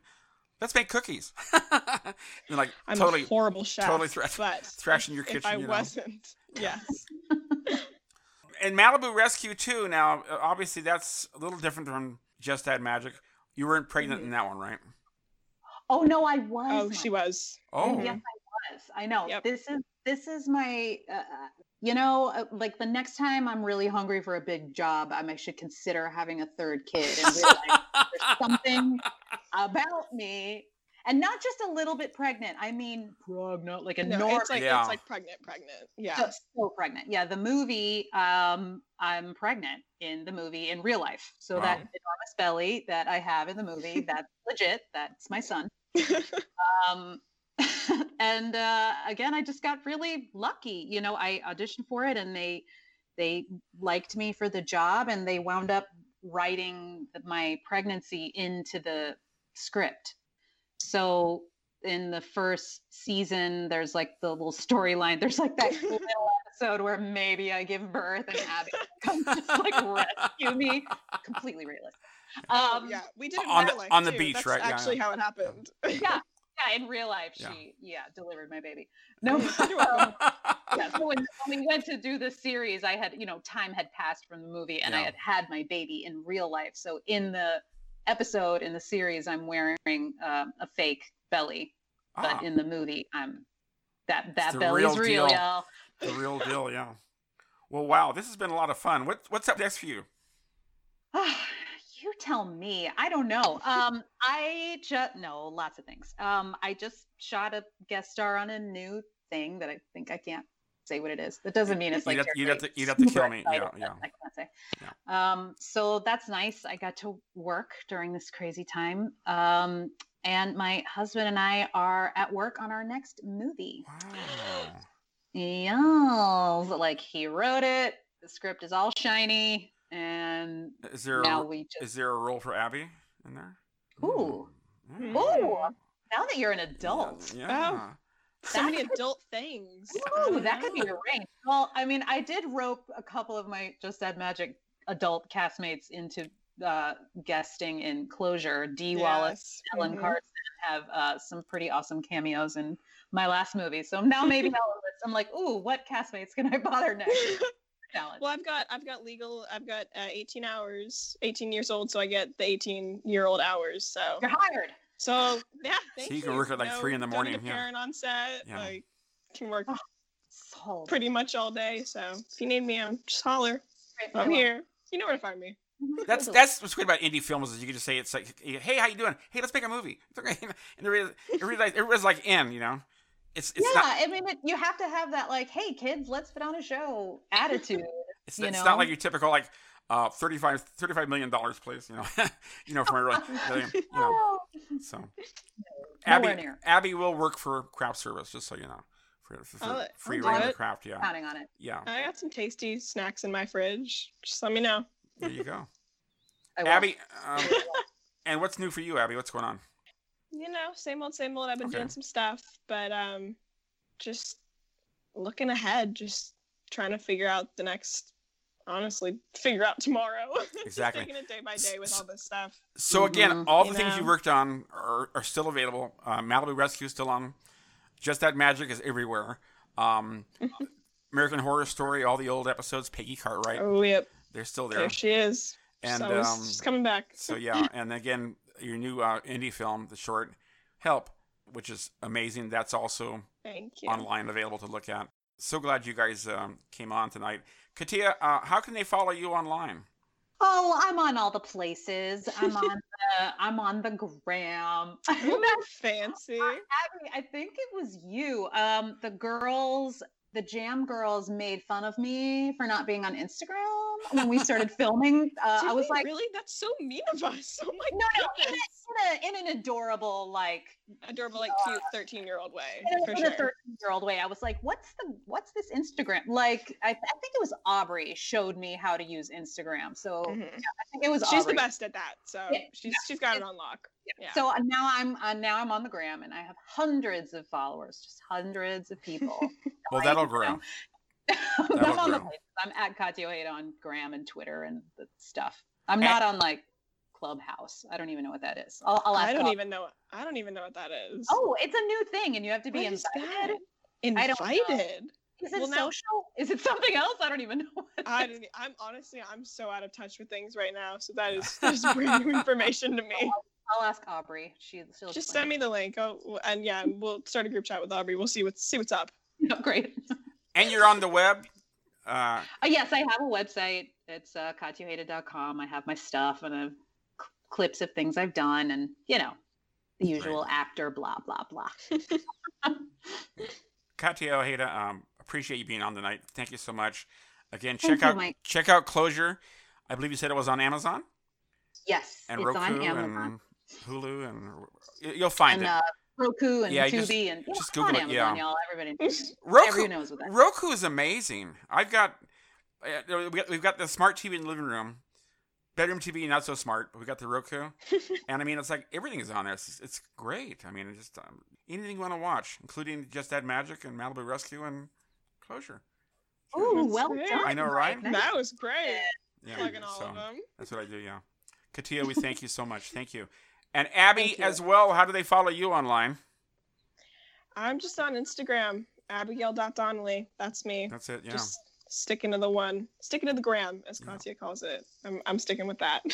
Speaker 2: "Let's make cookies." and like
Speaker 3: I'm
Speaker 2: totally,
Speaker 3: a horrible chef.
Speaker 2: totally thra-
Speaker 3: but
Speaker 2: thrashing your kitchen.
Speaker 3: if I
Speaker 2: you know.
Speaker 3: wasn't, yes.
Speaker 2: and Malibu Rescue too. Now, uh, obviously, that's a little different from Just Add Magic. You weren't pregnant
Speaker 3: Mhm.
Speaker 2: in that one, right?
Speaker 4: Oh no, I was.
Speaker 3: Oh, she was.
Speaker 2: Oh.
Speaker 4: Yes, I was. I know.
Speaker 3: Yep.
Speaker 4: This is this is my. Uh, you know, uh, like the next time I'm really hungry for a big job, I might should consider having a third kid and realize there's something about me, and not just a little bit pregnant. I mean, pregnant, like a
Speaker 3: No,
Speaker 4: normal.
Speaker 3: it's like
Speaker 2: Yeah.
Speaker 3: it's like pregnant, pregnant. Yeah.
Speaker 4: So, so pregnant. Yeah, the movie, um, I'm pregnant in the movie in real life. So that enormous belly that I have in the movie, that's legit. That's my son. Um, and uh, again, I just got really lucky. You know, I auditioned for it, and they they liked me for the job, and they wound up writing the- my pregnancy into the script. So in the first season, there's like the little storyline. There's like that little episode where maybe I give birth and Abby comes just like rescue me. Completely realistic.
Speaker 3: Oh,
Speaker 4: Um,
Speaker 3: yeah, we did it
Speaker 2: on the-
Speaker 3: life,
Speaker 2: on the
Speaker 3: too.
Speaker 2: beach,
Speaker 3: That's
Speaker 2: right? Yeah,
Speaker 3: Actually,
Speaker 2: yeah.
Speaker 3: how it happened.
Speaker 4: yeah, yeah. In real life,
Speaker 2: Yeah.
Speaker 4: she yeah delivered my baby. No,
Speaker 3: You're
Speaker 4: yeah. So when, when we went to do the series, I had you know time had passed from the movie, and I had had my baby in real life. So in the episode in the series, I'm wearing um, a fake belly, but
Speaker 2: Ah,
Speaker 4: in the movie, I'm that that
Speaker 2: the
Speaker 4: belly's
Speaker 2: real
Speaker 4: real,
Speaker 2: deal.
Speaker 4: y'all.
Speaker 2: the real deal, yeah. Well, wow, this has been a lot of fun. What, what's up next for you?
Speaker 4: you tell me. I don't know. Um, I just no lots of things. Um, I just shot a guest star on a new thing that I think I can't say what it is. That doesn't mean it's like
Speaker 2: You'd have- you'd have to- you'd have to kill me. Yeah, yeah.
Speaker 4: I can't say. Um, so that's nice. I got to work during this crazy time. Um, and my husband and I are at work on our next movie.
Speaker 2: Wow.
Speaker 4: Yeah, like he wrote it. The script is all shiny, and
Speaker 2: Is there
Speaker 4: now
Speaker 2: a,
Speaker 4: we just
Speaker 2: is there a role for Abby in there?
Speaker 4: Ooh.
Speaker 2: Mm.
Speaker 4: Ooh, now that you're an adult.
Speaker 2: Yeah.
Speaker 3: So many adult things.
Speaker 4: Ooh, that could be arranged. Well, I mean, I did rope a couple of my Just Add Magic adult castmates into uh, guesting in Closure. Dee Wallace,
Speaker 3: Yes.
Speaker 4: Ellen
Speaker 3: Mhm.
Speaker 4: Carson have uh, some pretty awesome cameos in my last movie. So now maybe I'll list. I'm like, ooh, what castmates can I bother next? Challenge.
Speaker 3: Well, I've got I've got legal. I've got uh, 18 hours, 18 years old, so I get the 18 year old hours. So
Speaker 4: You're hired.
Speaker 3: So yeah, thank
Speaker 2: you you can work at, like,
Speaker 3: No-
Speaker 2: three in the
Speaker 3: don't
Speaker 2: morning,
Speaker 3: a
Speaker 2: yeah.
Speaker 3: parent on set.
Speaker 2: Yeah.
Speaker 3: Like can work
Speaker 4: Oh,
Speaker 3: pretty much all day. So if you need me, I'm just holler.
Speaker 4: Great.
Speaker 3: I'm
Speaker 4: Well,
Speaker 3: here. You know where to find me. Mm-hmm.
Speaker 2: That's that's what's great about indie films is you can just say it's like, hey, how you doing? Hey, let's make a movie. It's okay. And everybody, everybody, everybody's like in, you know. It's it's
Speaker 4: yeah,
Speaker 2: not
Speaker 4: I mean, it, you have to have that like, "Hey, kids, let's put on a show" attitude.
Speaker 2: it's,
Speaker 4: you
Speaker 2: it's
Speaker 4: know?
Speaker 2: not like your typical like uh 35 35 million dollars please you know you know from a really, really, you know
Speaker 4: Oh,
Speaker 2: so
Speaker 4: Nowhere
Speaker 2: Abby
Speaker 4: near.
Speaker 2: Abby will work for craft service just so you know for, for, for
Speaker 3: I'll-
Speaker 2: free
Speaker 3: I'll do
Speaker 2: running the
Speaker 3: it.
Speaker 2: craft yeah
Speaker 4: counting on it.
Speaker 2: yeah
Speaker 3: I got some tasty snacks in my fridge. Just let me know.
Speaker 2: there you go Abby um, and what's new for you Abby what's going on
Speaker 3: you know, same old, same old. I've been
Speaker 2: Okay.
Speaker 3: doing some stuff, but um, just looking ahead, just trying to figure out the next. Honestly, figure out tomorrow. Just
Speaker 2: Exactly.
Speaker 3: taking it day by day with all this stuff.
Speaker 2: So again,
Speaker 4: Mhm.
Speaker 2: all the
Speaker 3: You
Speaker 2: things you worked on are, are still available. Uh, Malibu Rescue is still on. Just Add Magic is everywhere. Um, American Horror Story, all the old episodes. Peggy Cartwright,
Speaker 3: Oh yep,
Speaker 2: they're still there.
Speaker 3: there she is.
Speaker 2: And
Speaker 3: so
Speaker 2: um,
Speaker 3: she's coming back.
Speaker 2: so yeah, and again, your new uh, indie film, the short Help, which is amazing. That's also
Speaker 3: Thank you.
Speaker 2: online available to look at. So glad you guys um, came on tonight. Katia, uh, how can they follow you online?
Speaker 4: Oh, I'm on all the places. I'm on the I'm on the gram.
Speaker 3: Isn't that fancy?
Speaker 4: Abby, I think it was you. Um, the girls the Jam Girls made fun of me for not being on Instagram when we started filming. Uh, I was like,
Speaker 3: really? That's so mean of us. Oh my
Speaker 4: no, no, in, a, in, a, in an adorable, like,
Speaker 3: Adorable, like cute thirteen-year-old way,
Speaker 4: in a-
Speaker 3: for
Speaker 4: in
Speaker 3: sure.
Speaker 4: a 13 year old way. I was like, what's the, what's this Instagram? Like, I, I think it was Aubrey showed me how to use Instagram. So
Speaker 3: Mhm.
Speaker 4: I think it was
Speaker 3: She's
Speaker 4: Aubrey.
Speaker 3: the best at that, so
Speaker 4: Yeah,
Speaker 3: she's she's got it on lock. Yeah.
Speaker 4: So uh, now I'm uh, now I'm on the gram and I have hundreds of followers, just hundreds of people.
Speaker 2: Well, that'll grow.
Speaker 4: I'm on the
Speaker 2: grow.
Speaker 4: places. I'm at Katia Ojeda on gram and Twitter and the stuff. I'm
Speaker 2: And-
Speaker 4: not on like Clubhouse. I don't even know what that is. I'll, I'll ask.
Speaker 3: I don't
Speaker 4: Aubrey.
Speaker 3: even know. I don't even know what that is.
Speaker 4: Oh, it's a new thing, and you have to be
Speaker 3: What is
Speaker 4: invited.
Speaker 3: that?
Speaker 4: I don't know.
Speaker 3: Invited.
Speaker 4: Is it
Speaker 3: Well, now-
Speaker 4: social? Is it something else? I don't even know. What
Speaker 3: I
Speaker 4: is.
Speaker 3: don't, I'm honestly, I'm so out of touch with things right now. So that is that's brand new information to me.
Speaker 4: I'll ask Aubrey. She, she'll
Speaker 3: Just
Speaker 4: explain
Speaker 3: send me the link. Oh, and yeah, we'll start a group chat with Aubrey. We'll see what's see what's up.
Speaker 4: No, oh, great.
Speaker 2: And you're on the web. Uh,
Speaker 4: Uh, yes, I have a website. It's uh. I have my stuff and I have c- clips of things I've done, and you know, the usual actor blah blah blah.
Speaker 2: Katia Ojeda, um, appreciate you being on tonight. Thank you so much. Again,
Speaker 4: Thank
Speaker 2: check
Speaker 4: you,
Speaker 2: out
Speaker 4: Mike.
Speaker 2: check out Closure. I believe you said it was on Amazon
Speaker 4: Yes,
Speaker 2: and
Speaker 4: it's
Speaker 2: Roku
Speaker 4: on Amazon
Speaker 2: and Hulu, and you'll find
Speaker 4: and
Speaker 2: it.
Speaker 4: uh, Roku and
Speaker 2: Yeah, you just-
Speaker 4: and yeah,
Speaker 2: just
Speaker 4: it's on
Speaker 2: Google it,
Speaker 4: Amazon,
Speaker 2: yeah.
Speaker 4: y'all. Everybody, knows-
Speaker 2: Roku
Speaker 4: everyone knows what that. is.
Speaker 2: Roku is amazing. I've got uh, we got- we've got the smart TV in the living room, bedroom TV not so smart, but we got the Roku, and I mean it's like everything is on there. It's, it's great. I mean, it's just um, anything you want to watch, including Just Add Magic and Malibu Rescue and Closure.
Speaker 3: Oh,
Speaker 4: well
Speaker 3: great.
Speaker 4: done.
Speaker 2: I know, right?
Speaker 4: Mike.
Speaker 3: that was great.
Speaker 2: Yeah,
Speaker 3: Plugging all
Speaker 2: so
Speaker 3: of them.
Speaker 2: that's what I do. Yeah, Katia, we thank you so much. Thank you, and Abby as well. How do they follow you online?
Speaker 3: I'm just on Instagram, Abigail.Donnelly. That's me.
Speaker 2: That's it. Yeah.
Speaker 3: Just sticking to the one, sticking to the gram, as
Speaker 2: Yeah.
Speaker 3: Calls it. I'm, I'm sticking with that.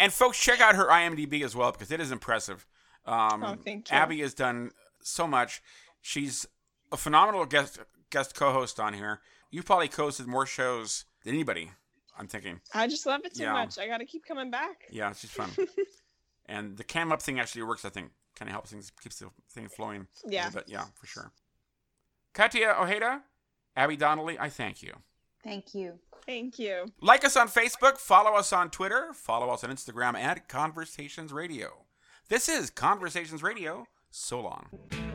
Speaker 2: And folks, check out her IMDb as well because it is impressive. Um,
Speaker 3: Oh, thank you.
Speaker 2: Abby has done so much. She's a phenomenal guest guest co-host on here. You've probably co-hosted more shows than anybody. I'm thinking.
Speaker 3: I just love it so
Speaker 2: Yeah.
Speaker 3: much. I got to keep coming back.
Speaker 2: Yeah, she's fun. and the cam up thing actually works. I think kind of helps things, keeps the thing flowing.
Speaker 3: Yeah.
Speaker 2: A little bit. Yeah, for sure. Katia Ojeda, Abby Donnelly, I thank you.
Speaker 4: Thank you.
Speaker 3: Thank you.
Speaker 2: Like us on Facebook, follow us on Twitter, follow us on Instagram at Conversations Radio. This is Conversations Radio. So long.